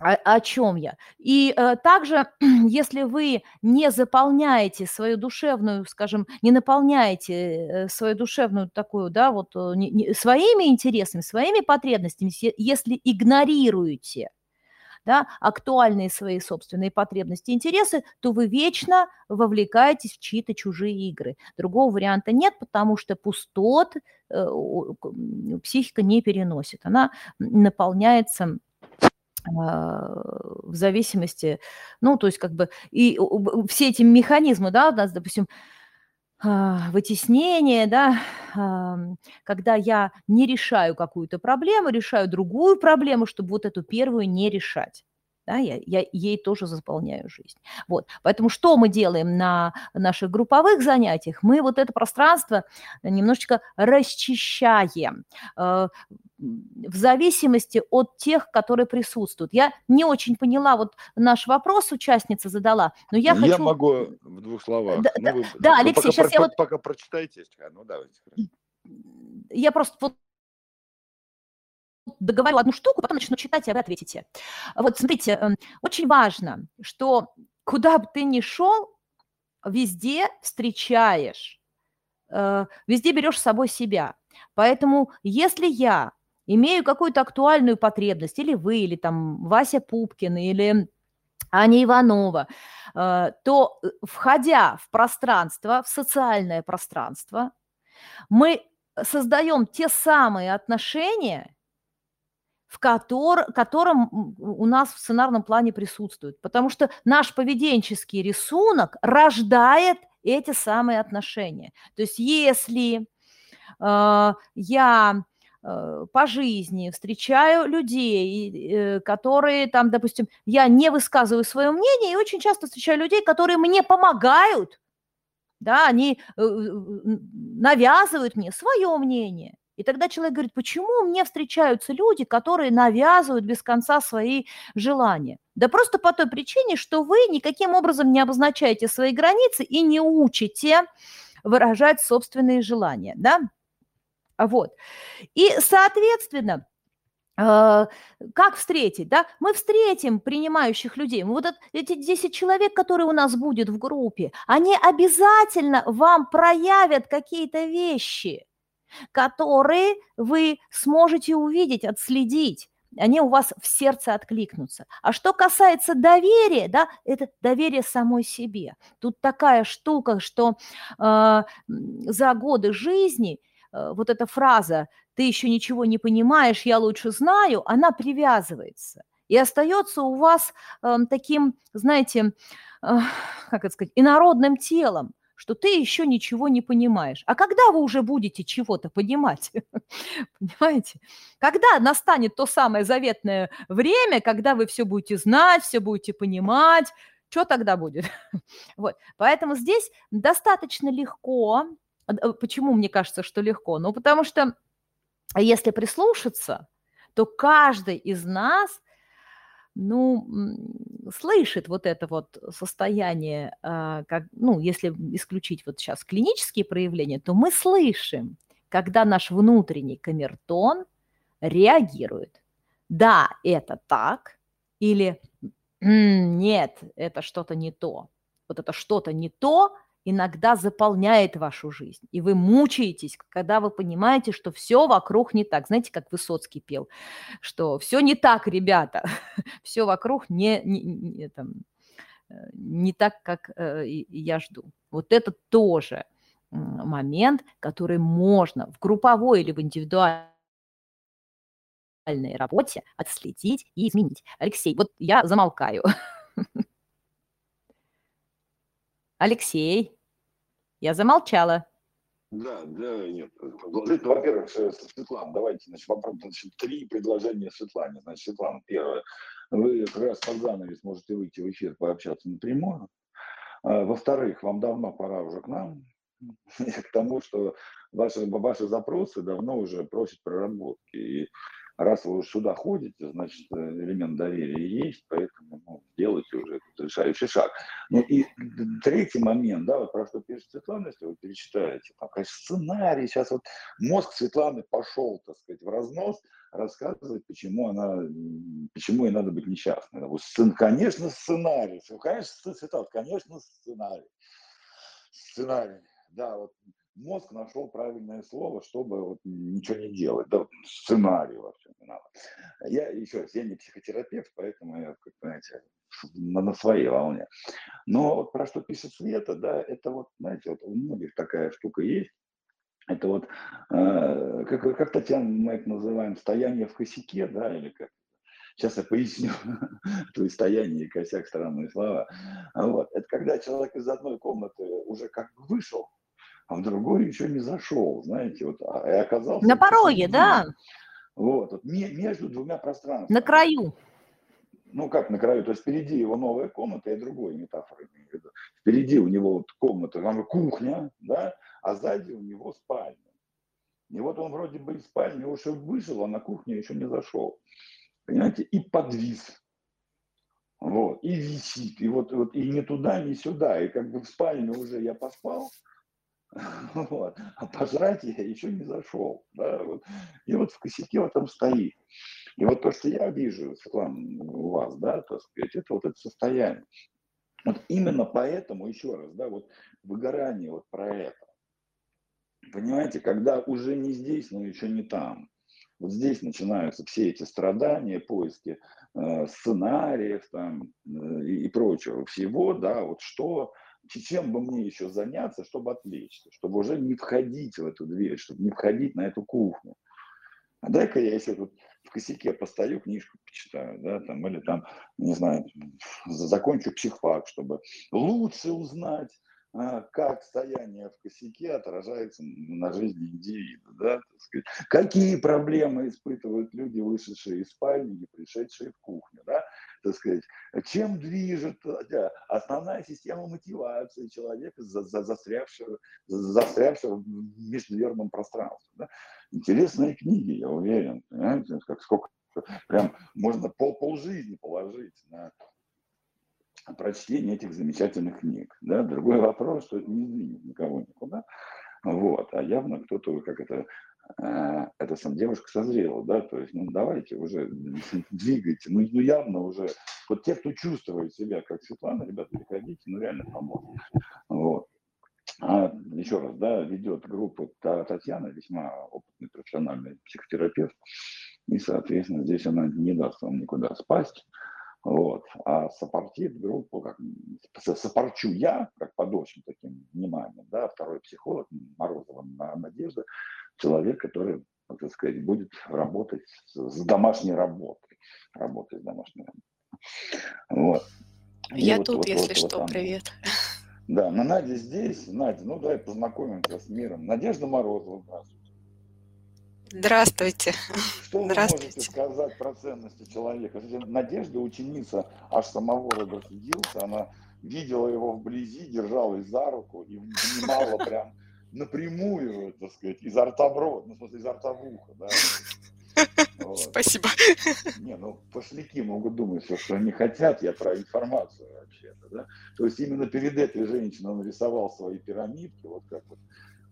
о, о чем я. И э, также, если вы не заполняете свою душевную, скажем, не наполняете э, свою душевную такую, да, вот э, не, не, своими интересами, своими потребностями, если игнорируете да, актуальные свои собственные потребности и интересы, то вы вечно вовлекаетесь в чьи-то чужие игры. Другого варианта нет, потому что пустот э, психика не переносит. Она наполняется а, в зависимости, ну, то есть как бы и все эти механизмы, да, у нас, допустим, вытеснение, да, когда я не решаю какую-то проблему, решаю другую проблему, чтобы вот эту первую не решать да, я, я ей тоже заполняю жизнь. Вот. Поэтому что мы делаем на наших групповых занятиях? Мы вот это пространство немножечко расчищаем э, в зависимости от тех, которые присутствуют. Я не очень поняла, вот наш вопрос участница задала, но я, я хочу... Я могу в двух словах. Да, ну, вы, да вы Алексей, сейчас про, я вот... Пока прочитайте. Ну, давайте. Я просто вот договорю одну штуку, потом начну читать, и вы ответите. Вот смотрите, эм, очень важно, что куда бы ты ни шел, везде встречаешь, э, везде берешь с собой себя. Поэтому если я имею какую-то актуальную потребность, или вы, или там Вася Пупкин, или Аня Иванова, э, то, э, входя в пространство, в социальное пространство, мы создаем те самые отношения, в котор, котором у нас в сценарном плане присутствует. Потому что наш поведенческий рисунок рождает эти самые отношения. То есть если э, я э, по жизни встречаю людей, э, которые там, допустим, я не высказываю свое мнение, и очень часто встречаю людей, которые мне помогают, да, они э, навязывают мне свое мнение. И тогда человек говорит, почему мне встречаются люди, которые навязывают без конца свои желания? Да просто по той причине, что вы никаким образом не обозначаете свои границы и не учите выражать собственные желания, да? Вот. И, соответственно, э, как встретить, да? Мы встретим принимающих людей. Вот эти 10 человек, которые у нас будет в группе, они обязательно вам проявят какие-то вещи – которые вы сможете увидеть, отследить они у вас в сердце откликнутся. А что касается доверия, да, это доверие самой себе. Тут такая штука, что э, за годы жизни э, вот эта фраза «ты еще ничего не понимаешь, я лучше знаю», она привязывается и остается у вас э, таким, знаете, э, как это сказать, инородным телом что ты еще ничего не понимаешь. А когда вы уже будете чего-то понимать? Понимаете? Когда настанет то самое заветное время, когда вы все будете знать, все будете понимать, что тогда будет? вот. Поэтому здесь достаточно легко. Э, почему мне кажется, что легко? Ну, потому что если прислушаться, то каждый из нас – ну, слышит вот это вот состояние, а, как, ну, если исключить вот сейчас клинические проявления, то мы слышим, когда наш внутренний камертон реагирует. Да, это так, или нет, это что-то не то. Вот это что-то не то, иногда заполняет вашу жизнь. И вы мучаетесь, когда вы понимаете, что все вокруг не так. Знаете, как Высоцкий пел, что все не так, ребята, все вокруг не, не, не, там, э, не так, как э, я жду. Вот это тоже момент, который можно в групповой или в индивидуальной работе отследить и изменить. Алексей, вот я замолкаю. Алексей, я замолчала. Да, да, нет. Во-первых, Светлана, давайте, значит, попробуем, значит, три предложения Светлане. Значит, Светлана, первое. Вы как раз под занавес можете выйти в эфир, пообщаться напрямую. А, во-вторых, вам давно пора уже к нам, к тому, что ваши, ваши запросы давно уже просят проработки. И раз вы сюда ходите, значит, э, элемент доверия есть, поэтому ну, делайте уже этот решающий шаг. Ну и третий момент, да, вот про что пишет Светлана, если вы перечитаете, там, конечно, сценарий, сейчас вот мозг Светланы пошел, так сказать, в разнос, рассказывать, почему она, почему ей надо быть несчастной. Вот, конечно, сценарий, конечно, Светлана, конечно, сценарий. Сценарий, да, вот мозг нашел правильное слово, чтобы вот ничего не делать. Да, сценарий во всем виноват. Я, еще раз, я не психотерапевт, поэтому я, как понимаете, на, на своей волне. Но вот про что пишет Света, да, это вот, знаете, вот у многих такая штука есть. Это вот, э, как, как Татьяна мы это называем, стояние в косяке, да, или как Сейчас я поясню, то есть стояние и косяк странные слова. Вот. Это когда человек из одной комнаты уже как бы вышел, а в другой еще не зашел, знаете, вот, а, и оказался... На пороге, да. Вот, вот между двумя пространствами. На краю. Ну, как на краю, то есть впереди его новая комната, и другой метафора Впереди у него вот комната, там кухня, да, а сзади у него спальня. И вот он вроде бы из спальни уже вышел, а на кухню еще не зашел. Понимаете, и подвис. Вот, и висит, и вот, вот и не туда, ни сюда, и как бы в спальне уже я поспал, Вот. А пожрать я еще не зашел. Да? Вот. И вот в косяке вот там стоит. И вот то, что я вижу, Светлана, у вас, да, так сказать, это вот это состояние. Вот именно поэтому, еще раз, да, вот выгорание вот про это. Понимаете, когда уже не здесь, но еще не там. Вот здесь начинаются все эти страдания, поиски э, сценариев там э, и прочего всего, да, вот что чем бы мне еще заняться, чтобы отвлечься, чтобы уже не входить в эту дверь, чтобы не входить на эту кухню. А дай-ка я еще тут в косяке постою, книжку почитаю, да, там, или там, не знаю, закончу психфак, чтобы лучше узнать, как стояние в косяке отражается на жизни индивида, да, какие проблемы испытывают люди, вышедшие из спальни и пришедшие в кухню, да, так сказать, чем движет основная система мотивации человека, за, за, застрявшего, застрявшего в междверном пространстве. Да. Интересные книги, я уверен, как сколько прям можно пол, пол жизни положить на прочтение этих замечательных книг. Да. Другой вопрос, что это не сдвинет никого никуда. Вот. А явно кто-то, как это, э, эта сам девушка созрела, да, то есть, ну, давайте уже двигайте, ну, ну, явно уже, вот те, кто чувствует себя как Светлана, ребята, приходите, ну, реально поможет, вот. А еще раз, да, ведет группу Татьяна, весьма опытный профессиональный психотерапевт, и, соответственно, здесь она не даст вам никуда спасть, вот. А сопортит группу, как, сопорчу я, как под очень таким вниманием, да, второй психолог, Морозова Надежда, человек, который, так сказать, будет работать с домашней работой, работать с домашней работой. Вот. Я вот, тут, вот, если вот, что, вот привет. Да, но Надя здесь. Надя, ну давай познакомимся с миром. Надежда Морозова, здравствуйте. Здравствуйте. Что вы можете сказать про ценности человека? Надежда, ученица аж самого Роберта Дилса, она видела его вблизи, держалась за руку и внимала прям напрямую, так сказать, изо рта в рот, ну, в смысле, изо рта в ухо, да. Вот. Спасибо. Не, ну, пошляки могут думать все, что они хотят, я про информацию вообще-то, да. То есть именно перед этой женщиной он рисовал свои пирамидки, вот как вот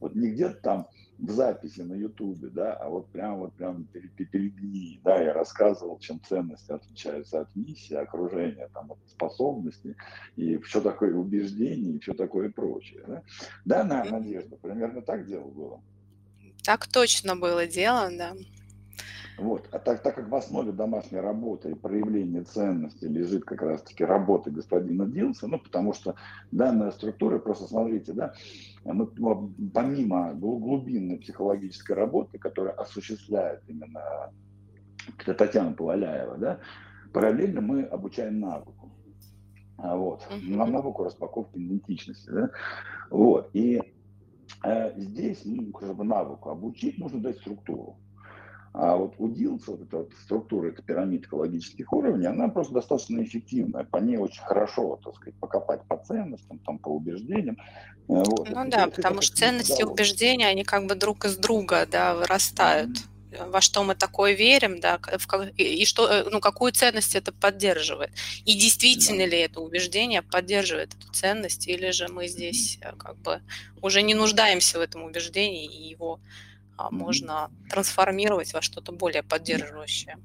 Вот не где-то там в записи на Ютубе, да, а вот прям вот прям перед, ней, да, я рассказывал, чем ценности отличаются от миссии, окружения, там, от способностей, и что такое убеждение, и что такое прочее. Да, да на, Надежда, примерно так дело было. Так точно было дело, да. Вот. А так, так как в основе домашней работы и проявления ценности лежит как раз-таки работа господина Дилса, ну, потому что данная структура, просто смотрите, да, мы, помимо глубинной психологической работы, которая осуществляет именно Татьяна Поваляева, да, параллельно мы обучаем навыку. А вот, нам навыку распаковки идентичности. Да? Вот. И э, здесь, ну, чтобы навыку обучить, нужно дать структуру. А вот у DILS, вот эта вот структура, эта пирамида экологических уровней, она просто достаточно эффективная. По ней очень хорошо, так сказать, покопать по ценностям, там, по убеждениям. Э, вот. Ну это, да, потому что ценности и убеждения, они как бы друг из друга, да, вырастают. Mm-hmm. Во что мы такое верим, да, в, и что, э, ну, какую ценность это поддерживает. И действительно да. ли это убеждение поддерживает эту ценность, или же мы здесь mm-hmm. как бы уже не нуждаемся в этом убеждении и его можно трансформировать во что-то более поддерживающее.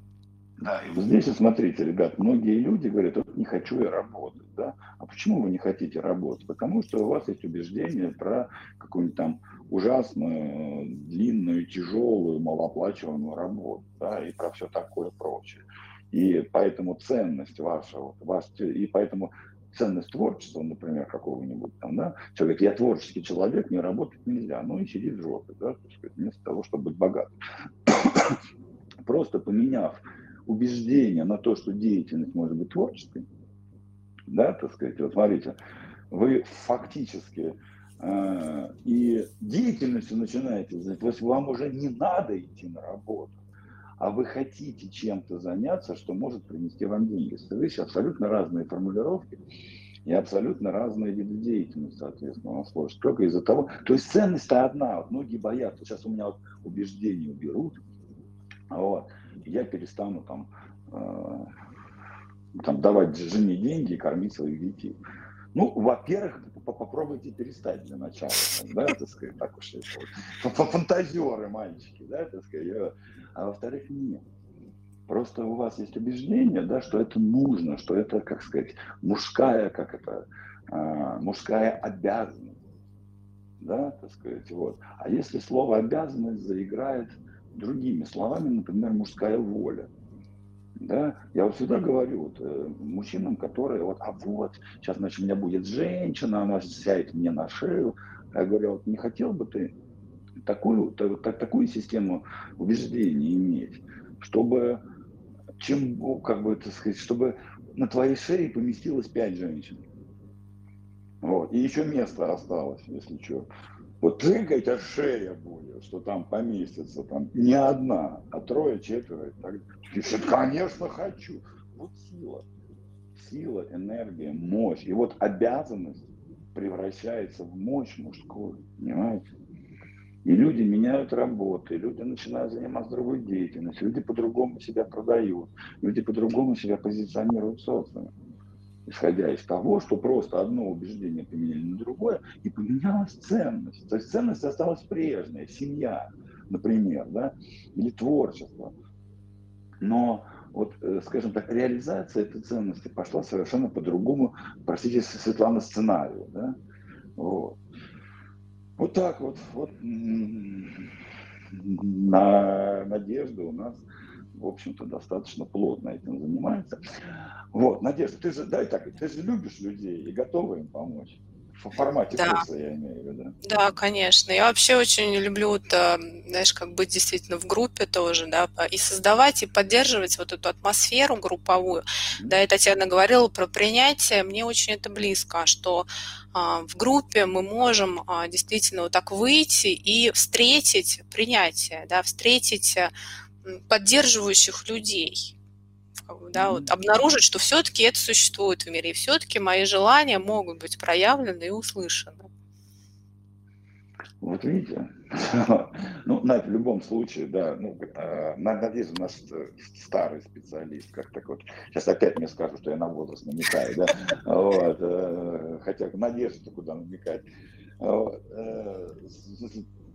Да, и вот здесь, смотрите, ребят, многие люди говорят, вот не хочу я работать, да. А почему вы не хотите работать? Потому что у вас есть убеждение про какую-нибудь там ужасную, длинную, тяжелую, малооплачиваемую работу, да, и про все такое прочее. И поэтому ценность ваша, вот, вас, и поэтому ценность творчества, например, какого-нибудь там, да, человек, я творческий человек, мне работать нельзя, ну и сидит в жопе, да, так сказать, вместо того, чтобы быть богатым. Просто поменяв убеждение на то, что деятельность может быть творческой, да, так сказать, вот смотрите, вы фактически э, и деятельностью начинаете, то есть вам уже не надо идти на работу, а вы хотите чем-то заняться, что может принести вам деньги. Видите, абсолютно разные формулировки и абсолютно разные виды деятельности, соответственно, у нас сложится. Только из-за того, то есть ценность-то одна, вот многие боятся, сейчас у меня вот убеждения уберут, вот, я перестану там, э, там давать жене деньги и кормить своих детей. Ну, во-первых, попробуйте перестать для начала, да, так сказать, так уж. Фантазеры, мальчики, да, так сказать а во-вторых, нет. Просто у вас есть убеждение, да, что это нужно, что это, как сказать, мужская, как это, э, мужская обязанность. Да, так сказать, вот. А если слово обязанность заиграет другими словами, например, мужская воля, да, я вот всегда говорю вот, э, мужчинам, которые вот, а вот, сейчас, значит, у меня будет женщина, она сядет мне на шею, я говорю, вот не хотел бы ты такую, так, такую систему убеждений иметь, чтобы чем, как бы это сказать, чтобы на твоей шее поместилось пять женщин. Вот. И еще место осталось, если что. Вот прыгай, у шея будет, что там поместится, там не одна, а трое, четверо. И так. Ты конечно, хочу. Вот сила. Сила, энергия, мощь. И вот обязанность превращается в мощь мужскую. Понимаете? И люди меняют работы, люди начинают заниматься другой деятельностью, люди по-другому себя продают, люди по-другому себя позиционируют в социуме. Исходя из того, что просто одно убеждение поменяли на другое, и поменялась ценность. То есть ценность осталась прежняя, семья, например, да, или творчество. Но вот, э, скажем так, реализация этой ценности пошла совершенно по другому, простите, Светлана, сценарию. Да? Вот. Вот так вот, вот на надежду у нас, в общем-то, достаточно плотно этим занимается. Вот, Надежда, ты же, дай так, ты же любишь людей и готова им помочь в формате да. курса, я имею в виду. Да, конечно. Я вообще очень люблю, это, знаешь, как быть действительно в группе тоже, да, и создавать, и поддерживать вот эту атмосферу групповую. Mm-hmm. Да, и Татьяна говорила про принятие, мне очень это близко, что а, в группе мы можем а, действительно вот так выйти и встретить принятие, да, встретить поддерживающих людей да, вот, обнаружить, что все-таки это существует в мире, и все-таки мои желания могут быть проявлены и услышаны. Вот видите, ну, Надь, в любом случае, да, ну, э, надеюсь, у нас э, старый специалист, как так вот, сейчас опять мне скажут, что я на возраст намекаю, да, вот, э, хотя надежда куда намекать.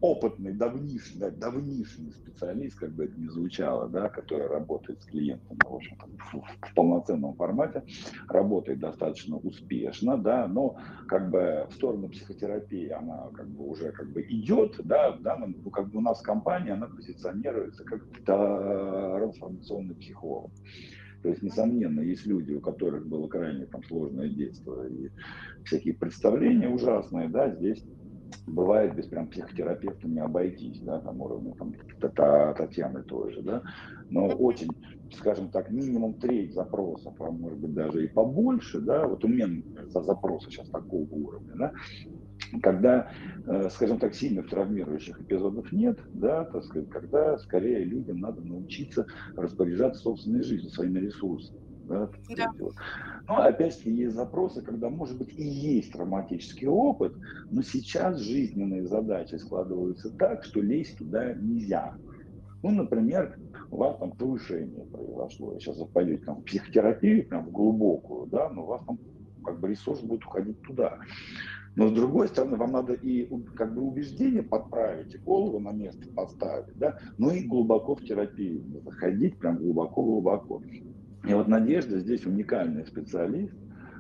Опытный, давнишний, давнишний специалист, как бы это ни звучало, да, который работает с клиентом, в общем в, в полноценном формате, работает достаточно успешно, да, но как бы в сторону психотерапии она как бы уже как бы идет, да, да, ну, как бы у нас компания, она позиционируется как трансформационный психолог. То есть, несомненно, есть люди, у которых было крайне там, сложное детство и всякие представления ужасные, да, здесь бывает без прям психотерапевта не обойтись, да, там уровня там, Татьяны тоже, да, но очень, скажем так, минимум треть запросов, а может быть даже и побольше, да, вот у меня запросы сейчас такого уровня, да, когда, э, скажем так, сильных травмирующих эпизодов нет, да, так сказать, когда скорее людям надо научиться распоряжаться собственной жизнью, своими ресурсами. Да, да. Но опять-таки есть запросы, когда, может быть, и есть травматический опыт, но сейчас жизненные задачи складываются так, что лезть туда нельзя. Ну, например, у вас там повышение произошло, сейчас вы пойдете там, в психотерапию, прям в глубокую, да, но у вас там как бы ресурс будет уходить туда. Но с другой стороны, вам надо и как бы убеждение подправить, и голову на место поставить, да, но и глубоко в терапию заходить, прям глубоко-глубоко. И вот Надежда здесь уникальный специалист,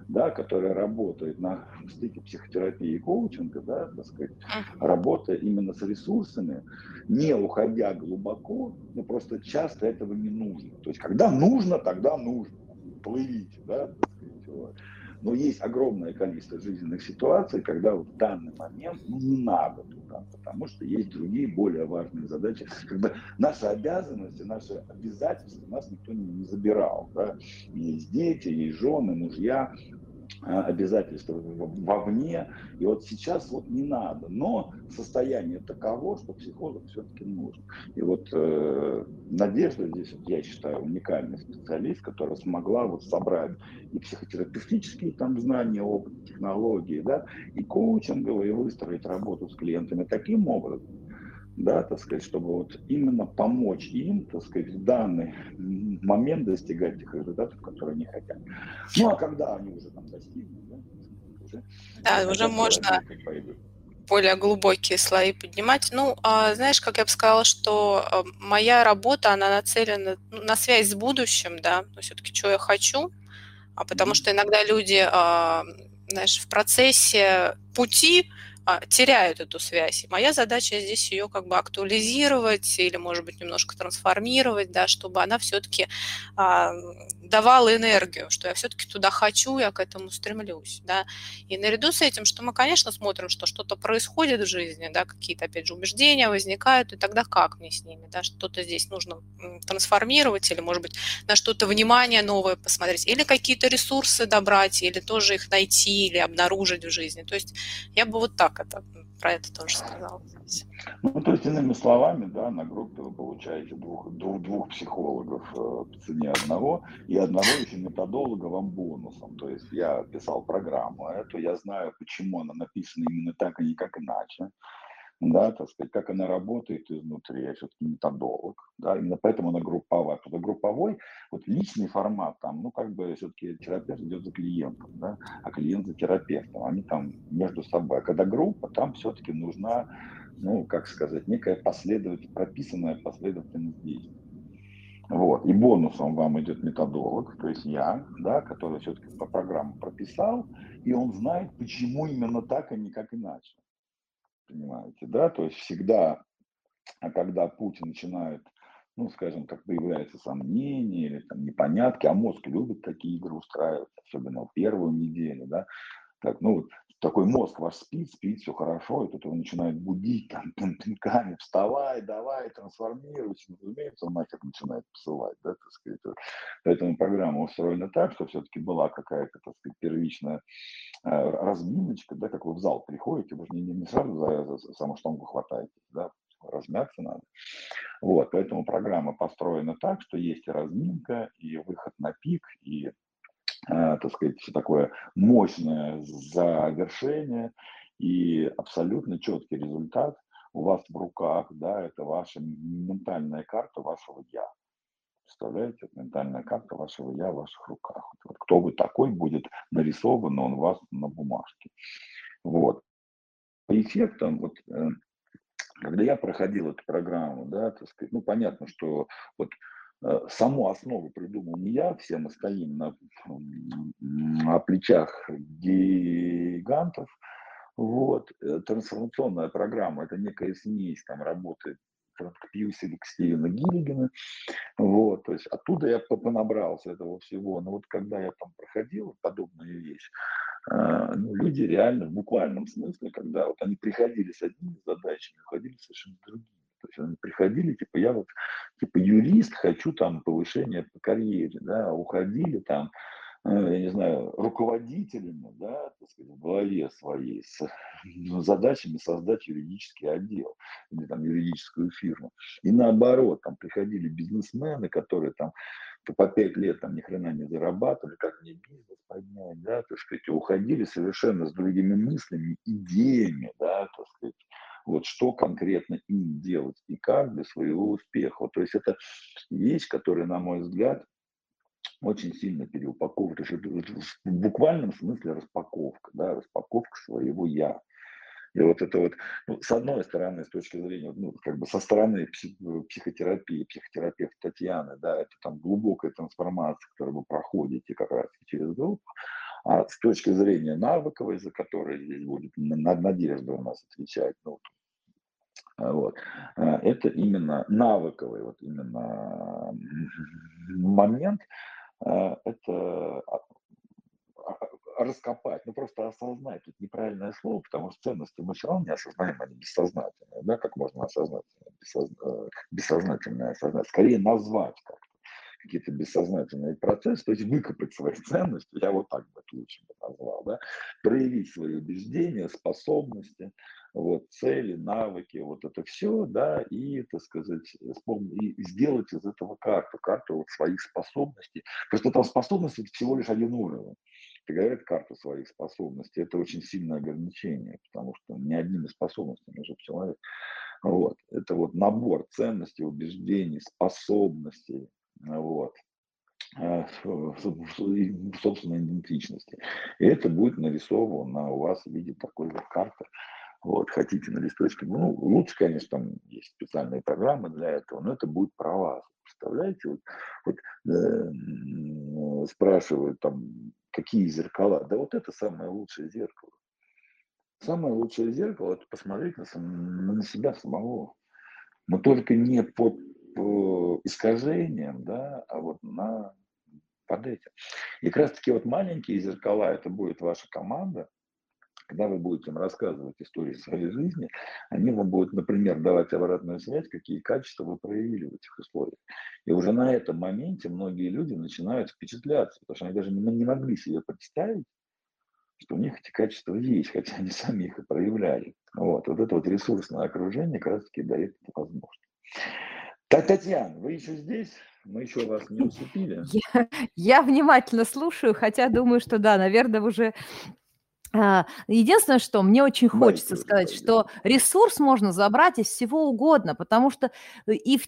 да, который работает на стыке психотерапии и коучинга, да, так сказать, работая именно с ресурсами, не уходя глубоко, но просто часто этого не нужно. То есть, когда нужно, тогда нужно. Плывите, да, так сказать, вот. Но есть огромное количество жизненных ситуаций, когда в данный момент ну, не надо туда, потому что есть другие более важные задачи. Когда наши обязанности, наши обязательства нас никто не, забирал. Да? Есть дети, есть жены, мужья, обязательства вовне. И вот сейчас вот не надо. Но состояние таково, что психолог все-таки нужен. И вот э, Надежда здесь, вот, я считаю, уникальный специалист, которая смогла вот собрать и психотерапевтические там знания, опыт, технологии, да, и коучинговые, и выстроить работу с клиентами таким образом, да, так сказать, чтобы вот именно помочь им, так сказать, в данный момент достигать тех результатов, которые они хотят. Ну, а когда они уже там достигнут, да, уже, да, уже можно более глубокие слои поднимать. Ну, а, знаешь, как я бы сказала, что а, моя работа, она нацелена на связь с будущим, да, но все-таки, что я хочу, а потому что иногда люди, а, знаешь, в процессе пути теряют эту связь. И моя задача здесь ее как бы актуализировать или, может быть, немножко трансформировать, да, чтобы она все-таки а, давала энергию, что я все-таки туда хочу, я к этому стремлюсь, да. И наряду с этим, что мы, конечно, смотрим, что что-то происходит в жизни, да, какие-то, опять же, убеждения возникают, и тогда как мне с ними, да, что-то здесь нужно трансформировать или, может быть, на что-то внимание новое посмотреть, или какие-то ресурсы добрать, или тоже их найти, или обнаружить в жизни. То есть я бы вот так это, про это тоже сказала. Ну, то есть, иными словами, да, на группе вы получаете двух, двух, двух психологов э, по цене одного, и одного еще методолога вам бонусом. То есть я писал программу эту, я знаю, почему она написана именно так, а не как иначе да, так сказать, как она работает изнутри, я все-таки методолог, да, именно поэтому она групповая, потому что групповой, вот личный формат там, ну, как бы все-таки терапевт идет за клиентом, да, а клиент за терапевтом, они там между собой, а когда группа, там все-таки нужна, ну, как сказать, некая последовательность, прописанная последовательность действий. Вот. И бонусом вам идет методолог, то есть я, да, который все-таки по программу прописал, и он знает, почему именно так, а не как иначе понимаете, да, то есть всегда, а когда Путин начинает, ну, скажем так, появляется сомнение или там непонятки, а мозг любит такие игры устраивать, особенно в первую неделю, да, так, ну, такой мозг ваш спит, спит, все хорошо, и тут его начинает будить, там, пинками, вставай, давай, трансформируйся, ну, разумеется, он нахер начинает посылать, да, так сказать. Вот. Поэтому программа устроена так, что все-таки была какая-то, так сказать, первичная э, разминочка, да, как вы в зал приходите, вы же не, не сразу за, за саму штангу хватаетесь, да, размяться надо. Вот, поэтому программа построена так, что есть и разминка, и выход на пик, и так сказать, такое мощное завершение и абсолютно четкий результат у вас в руках, да, это ваша ментальная карта вашего «я». Представляете, ментальная карта вашего «я» в ваших руках. Вот кто вы такой будет нарисован, он у вас на бумажке. Вот. по эффектам, вот э, когда я проходил эту программу, да, так сказать, ну, понятно, что вот э, саму основу придумал не я, все мы стоим на, на плечах гигантов, вот, э, трансформационная программа, это некая смесь, там работает Фрэнк Пьюселик, Стивена Гиллигана, вот, то есть оттуда я понабрался этого всего, но вот когда я там проходил подобную вещь, а, ну, люди реально в буквальном смысле, когда вот они приходили с одними задачами, уходили совершенно другими. То есть они приходили, типа, я вот, типа, юрист, хочу там повышения по карьере, да, уходили там, э, я не знаю, руководителями, да, так сказать, в голове своей, с ну, задачами создать юридический отдел или там юридическую фирму. И наоборот, там приходили бизнесмены, которые там по пять лет там ни хрена не зарабатывали, как мне бизнес поднять, да, так сказать, уходили совершенно с другими мыслями, идеями, да, так сказать, вот что конкретно им делать и как для своего успеха. То есть это вещь, которая, на мой взгляд, очень сильно переупаковка, в буквальном смысле распаковка, да, распаковка своего «я». И вот это вот, ну, с одной стороны, с точки зрения, ну, как бы со стороны психотерапии, психотерапевта Татьяны, да, это там глубокая трансформация, которую вы проходите как раз через группу, а с точки зрения навыковой, за которые здесь будет Надежда у нас отвечать, ну, вот. А, это именно навыковый, вот именно момент, а, это раскопать, ну просто осознать, тут неправильное слово, потому что ценности мы все равно не осознаем, они бессознательные, да, как можно осознать бессозна... Бессознательное осознать, скорее назвать как-то какие-то бессознательные процессы, то есть выкопать свои ценности, я вот так бы лучше бы назвал, да, проявить свои убеждения, способности, вот, цели, навыки, вот это все, да, и, так сказать, и сделать из этого карту, карту вот своих способностей. Просто там способности всего лишь один уровень говорят карту своих способностей, это очень сильное ограничение, потому что не одними способностями живет человек. Вот. Это вот набор ценностей, убеждений, способностей, вот, э, собственной идентичности. И это будет нарисовано у вас в виде такой вот карты. Вот, хотите на листочке. Ну, лучше, конечно, там есть специальные программы для этого, но это будет про вас. Представляете, вот, вот э, спрашивают там, какие зеркала. Да вот это самое лучшее зеркало. Самое лучшее зеркало – это посмотреть на, на себя самого. Но только не под искажением, да, а вот на под этим. И как раз таки вот маленькие зеркала, это будет ваша команда, когда вы будете им рассказывать истории своей жизни, они вам будут, например, давать обратную связь, какие качества вы проявили в этих условиях. И уже на этом моменте многие люди начинают впечатляться, потому что они даже не, могли себе представить, что у них эти качества есть, хотя они сами их и проявляли. Вот, вот это вот ресурсное окружение как раз таки дает эту возможность. Так, Татьяна, вы еще здесь? Мы еще вас не усыпили? Я, я внимательно слушаю, хотя думаю, что да, наверное, уже единственное, что мне очень хочется сказать, что ресурс можно забрать из всего угодно, потому что э, и в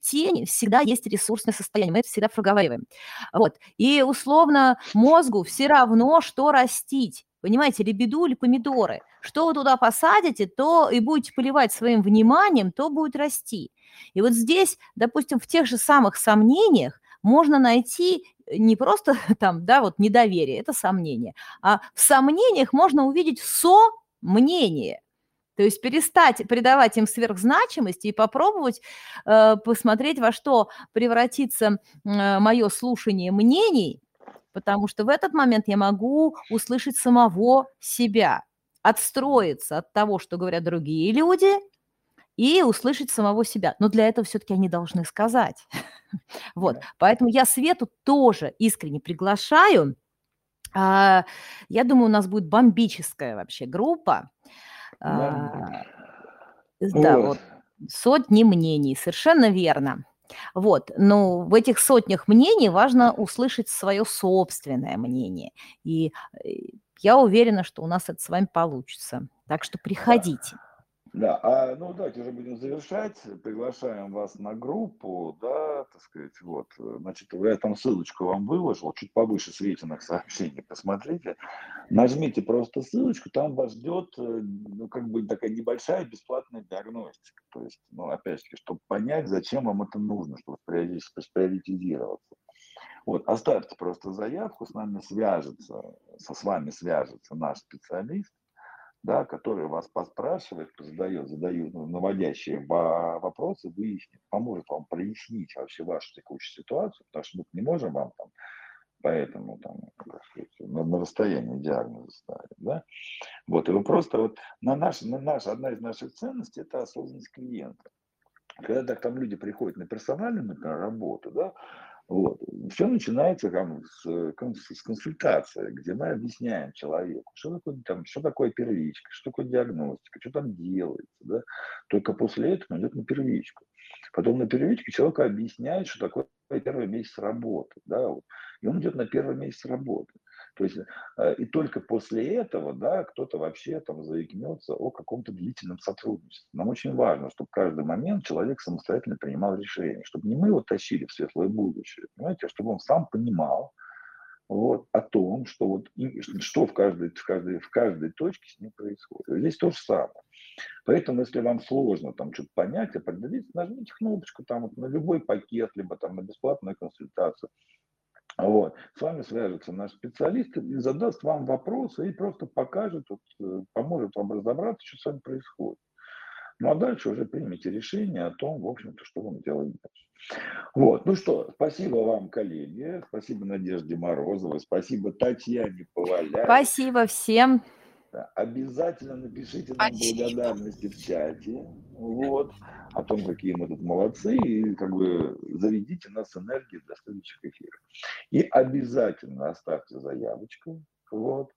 тени всегда есть ресурсное состояние, мы это всегда проговариваем. Вот. И условно мозгу все равно, что растить. Понимаете, лебеду или помидоры. Что вы туда посадите, то и будете поливать своим вниманием, то будет расти. И вот здесь, допустим, в тех же самых сомнениях можно найти не просто там, да, вот недоверие, это сомнение, а в сомнениях можно увидеть со-мнение. То есть перестать придавать им сверхзначимости и попробовать э, посмотреть, во что превратится э, мое слушание мнений, потому что в этот момент я могу услышать самого себя, отстроиться от того, что говорят другие люди, и услышать самого себя. Но для этого все-таки они должны сказать. Вот, поэтому я Свету тоже искренне приглашаю. А, я думаю, у нас будет бомбическая вообще группа. А, да, вот сотни мнений, совершенно верно. Вот, но в этих сотнях мнений важно услышать свое собственное мнение. И э, я уверена, что у нас это с вами получится. Так что приходите. Да, а, ну давайте уже будем завершать. Приглашаем вас на группу, да, так сказать, вот. Значит, я там ссылочку вам выложил, чуть повыше светленных сообщений, посмотрите. Нажмите просто ссылочку, там вас ждет, э, ну, как бы такая небольшая бесплатная диагностика. То есть, ну, опять-таки, чтобы понять, зачем вам это нужно, чтобы приоритизироваться. Вот, оставьте просто заявку, с нами свяжется, со с вами свяжется наш специалист, да, который вас поспрашивает, задает, задает ну, наводящие вопросы, выяснит, поможет вам прояснить вообще вашу текущую ситуацию, потому что мы не можем вам там поэтому там, на, на расстоянии диагноза ставить, да, вот, и вы просто вот на наш, на наш, одна из наших ценностей это осознанность клиента. Когда так там люди приходят на персональную например, работу, да, вот. Все начинается там, с, с консультации, где мы объясняем человеку, что такое, там, что такое первичка, что такое диагностика, что там делается. Да? Только после этого он идет на первичку. Потом на первичке человек объясняет, что такое первый месяц работы. Да? И он идет на первый месяц работы. То есть э, и только после этого, да, кто-то вообще там заикнется о каком-то длительном сотрудничестве. Нам очень важно, чтобы каждый момент человек самостоятельно принимал решение, чтобы не мы его тащили в светлое будущее, понимаете, а чтобы он сам понимал, вот, о том, что, вот, что в, каждой, в, каждой, в каждой точке с ним происходит. Здесь то же самое. Поэтому, если вам сложно там что-то понять, определиться, нажмите кнопочку там вот, на любой пакет, либо там на бесплатную консультацию. Вот. С вами свяжется наш специалист и задаст вам вопросы и просто покажет, вот, э, поможет вам разобраться, что с вами происходит. Ну а дальше уже примите решение о том, в общем-то, что вам делать дальше. Вот, ну что, спасибо вам, коллеги, спасибо Надежде Морозовой, спасибо Татьяне Поваляй. Спасибо всем. Обязательно напишите нам Спасибо. благодарности в чате, вот, о том, какие мы тут молодцы, и как бы заведите нас энергией для следующих эфиров. И обязательно оставьте заявочку, вот,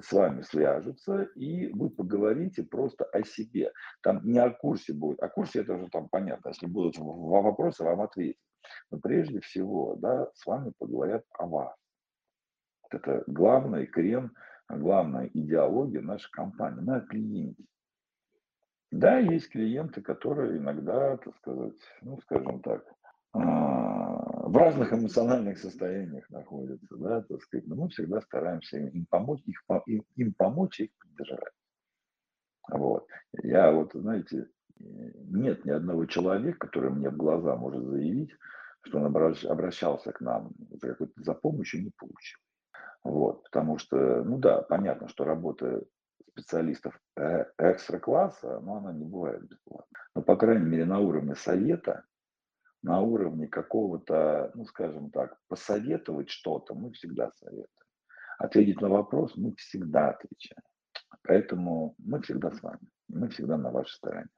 с вами свяжутся, и вы поговорите просто о себе. Там не о курсе будет, о курсе это уже там понятно, если будут вопросы, вам ответят. Но прежде всего, да, с вами поговорят о вас. Это главный крем – главная идеология нашей компании, о клиенте. Да, есть клиенты, которые иногда, так сказать, ну, скажем так, а, в разных эмоциональных состояниях находятся, да, так сказать, но мы всегда стараемся им помочь, их, им помочь и их поддержать. Вот. Я вот, знаете, нет ни одного человека, который мне в глаза может заявить, что он обращался к нам за, за помощью не получил. Вот, потому что, ну да, понятно, что работа специалистов э, экстра-класса, но она не бывает бесплатной. Но, по крайней мере, на уровне совета, на уровне какого-то, ну, скажем так, посоветовать что-то мы всегда советуем. Ответить на вопрос мы всегда отвечаем. Поэтому мы всегда с вами, мы всегда на вашей стороне.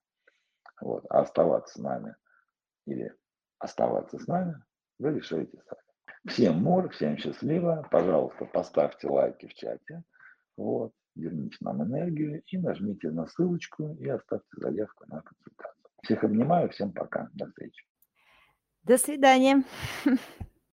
Вот. А оставаться с нами или оставаться с нами вы решаете сами. Всем мор, всем счастливо. Пожалуйста, поставьте лайки в чате. Вот, верните нам энергию и нажмите на ссылочку и оставьте заявку на консультацию. Всех обнимаю, всем пока, до встречи. До свидания.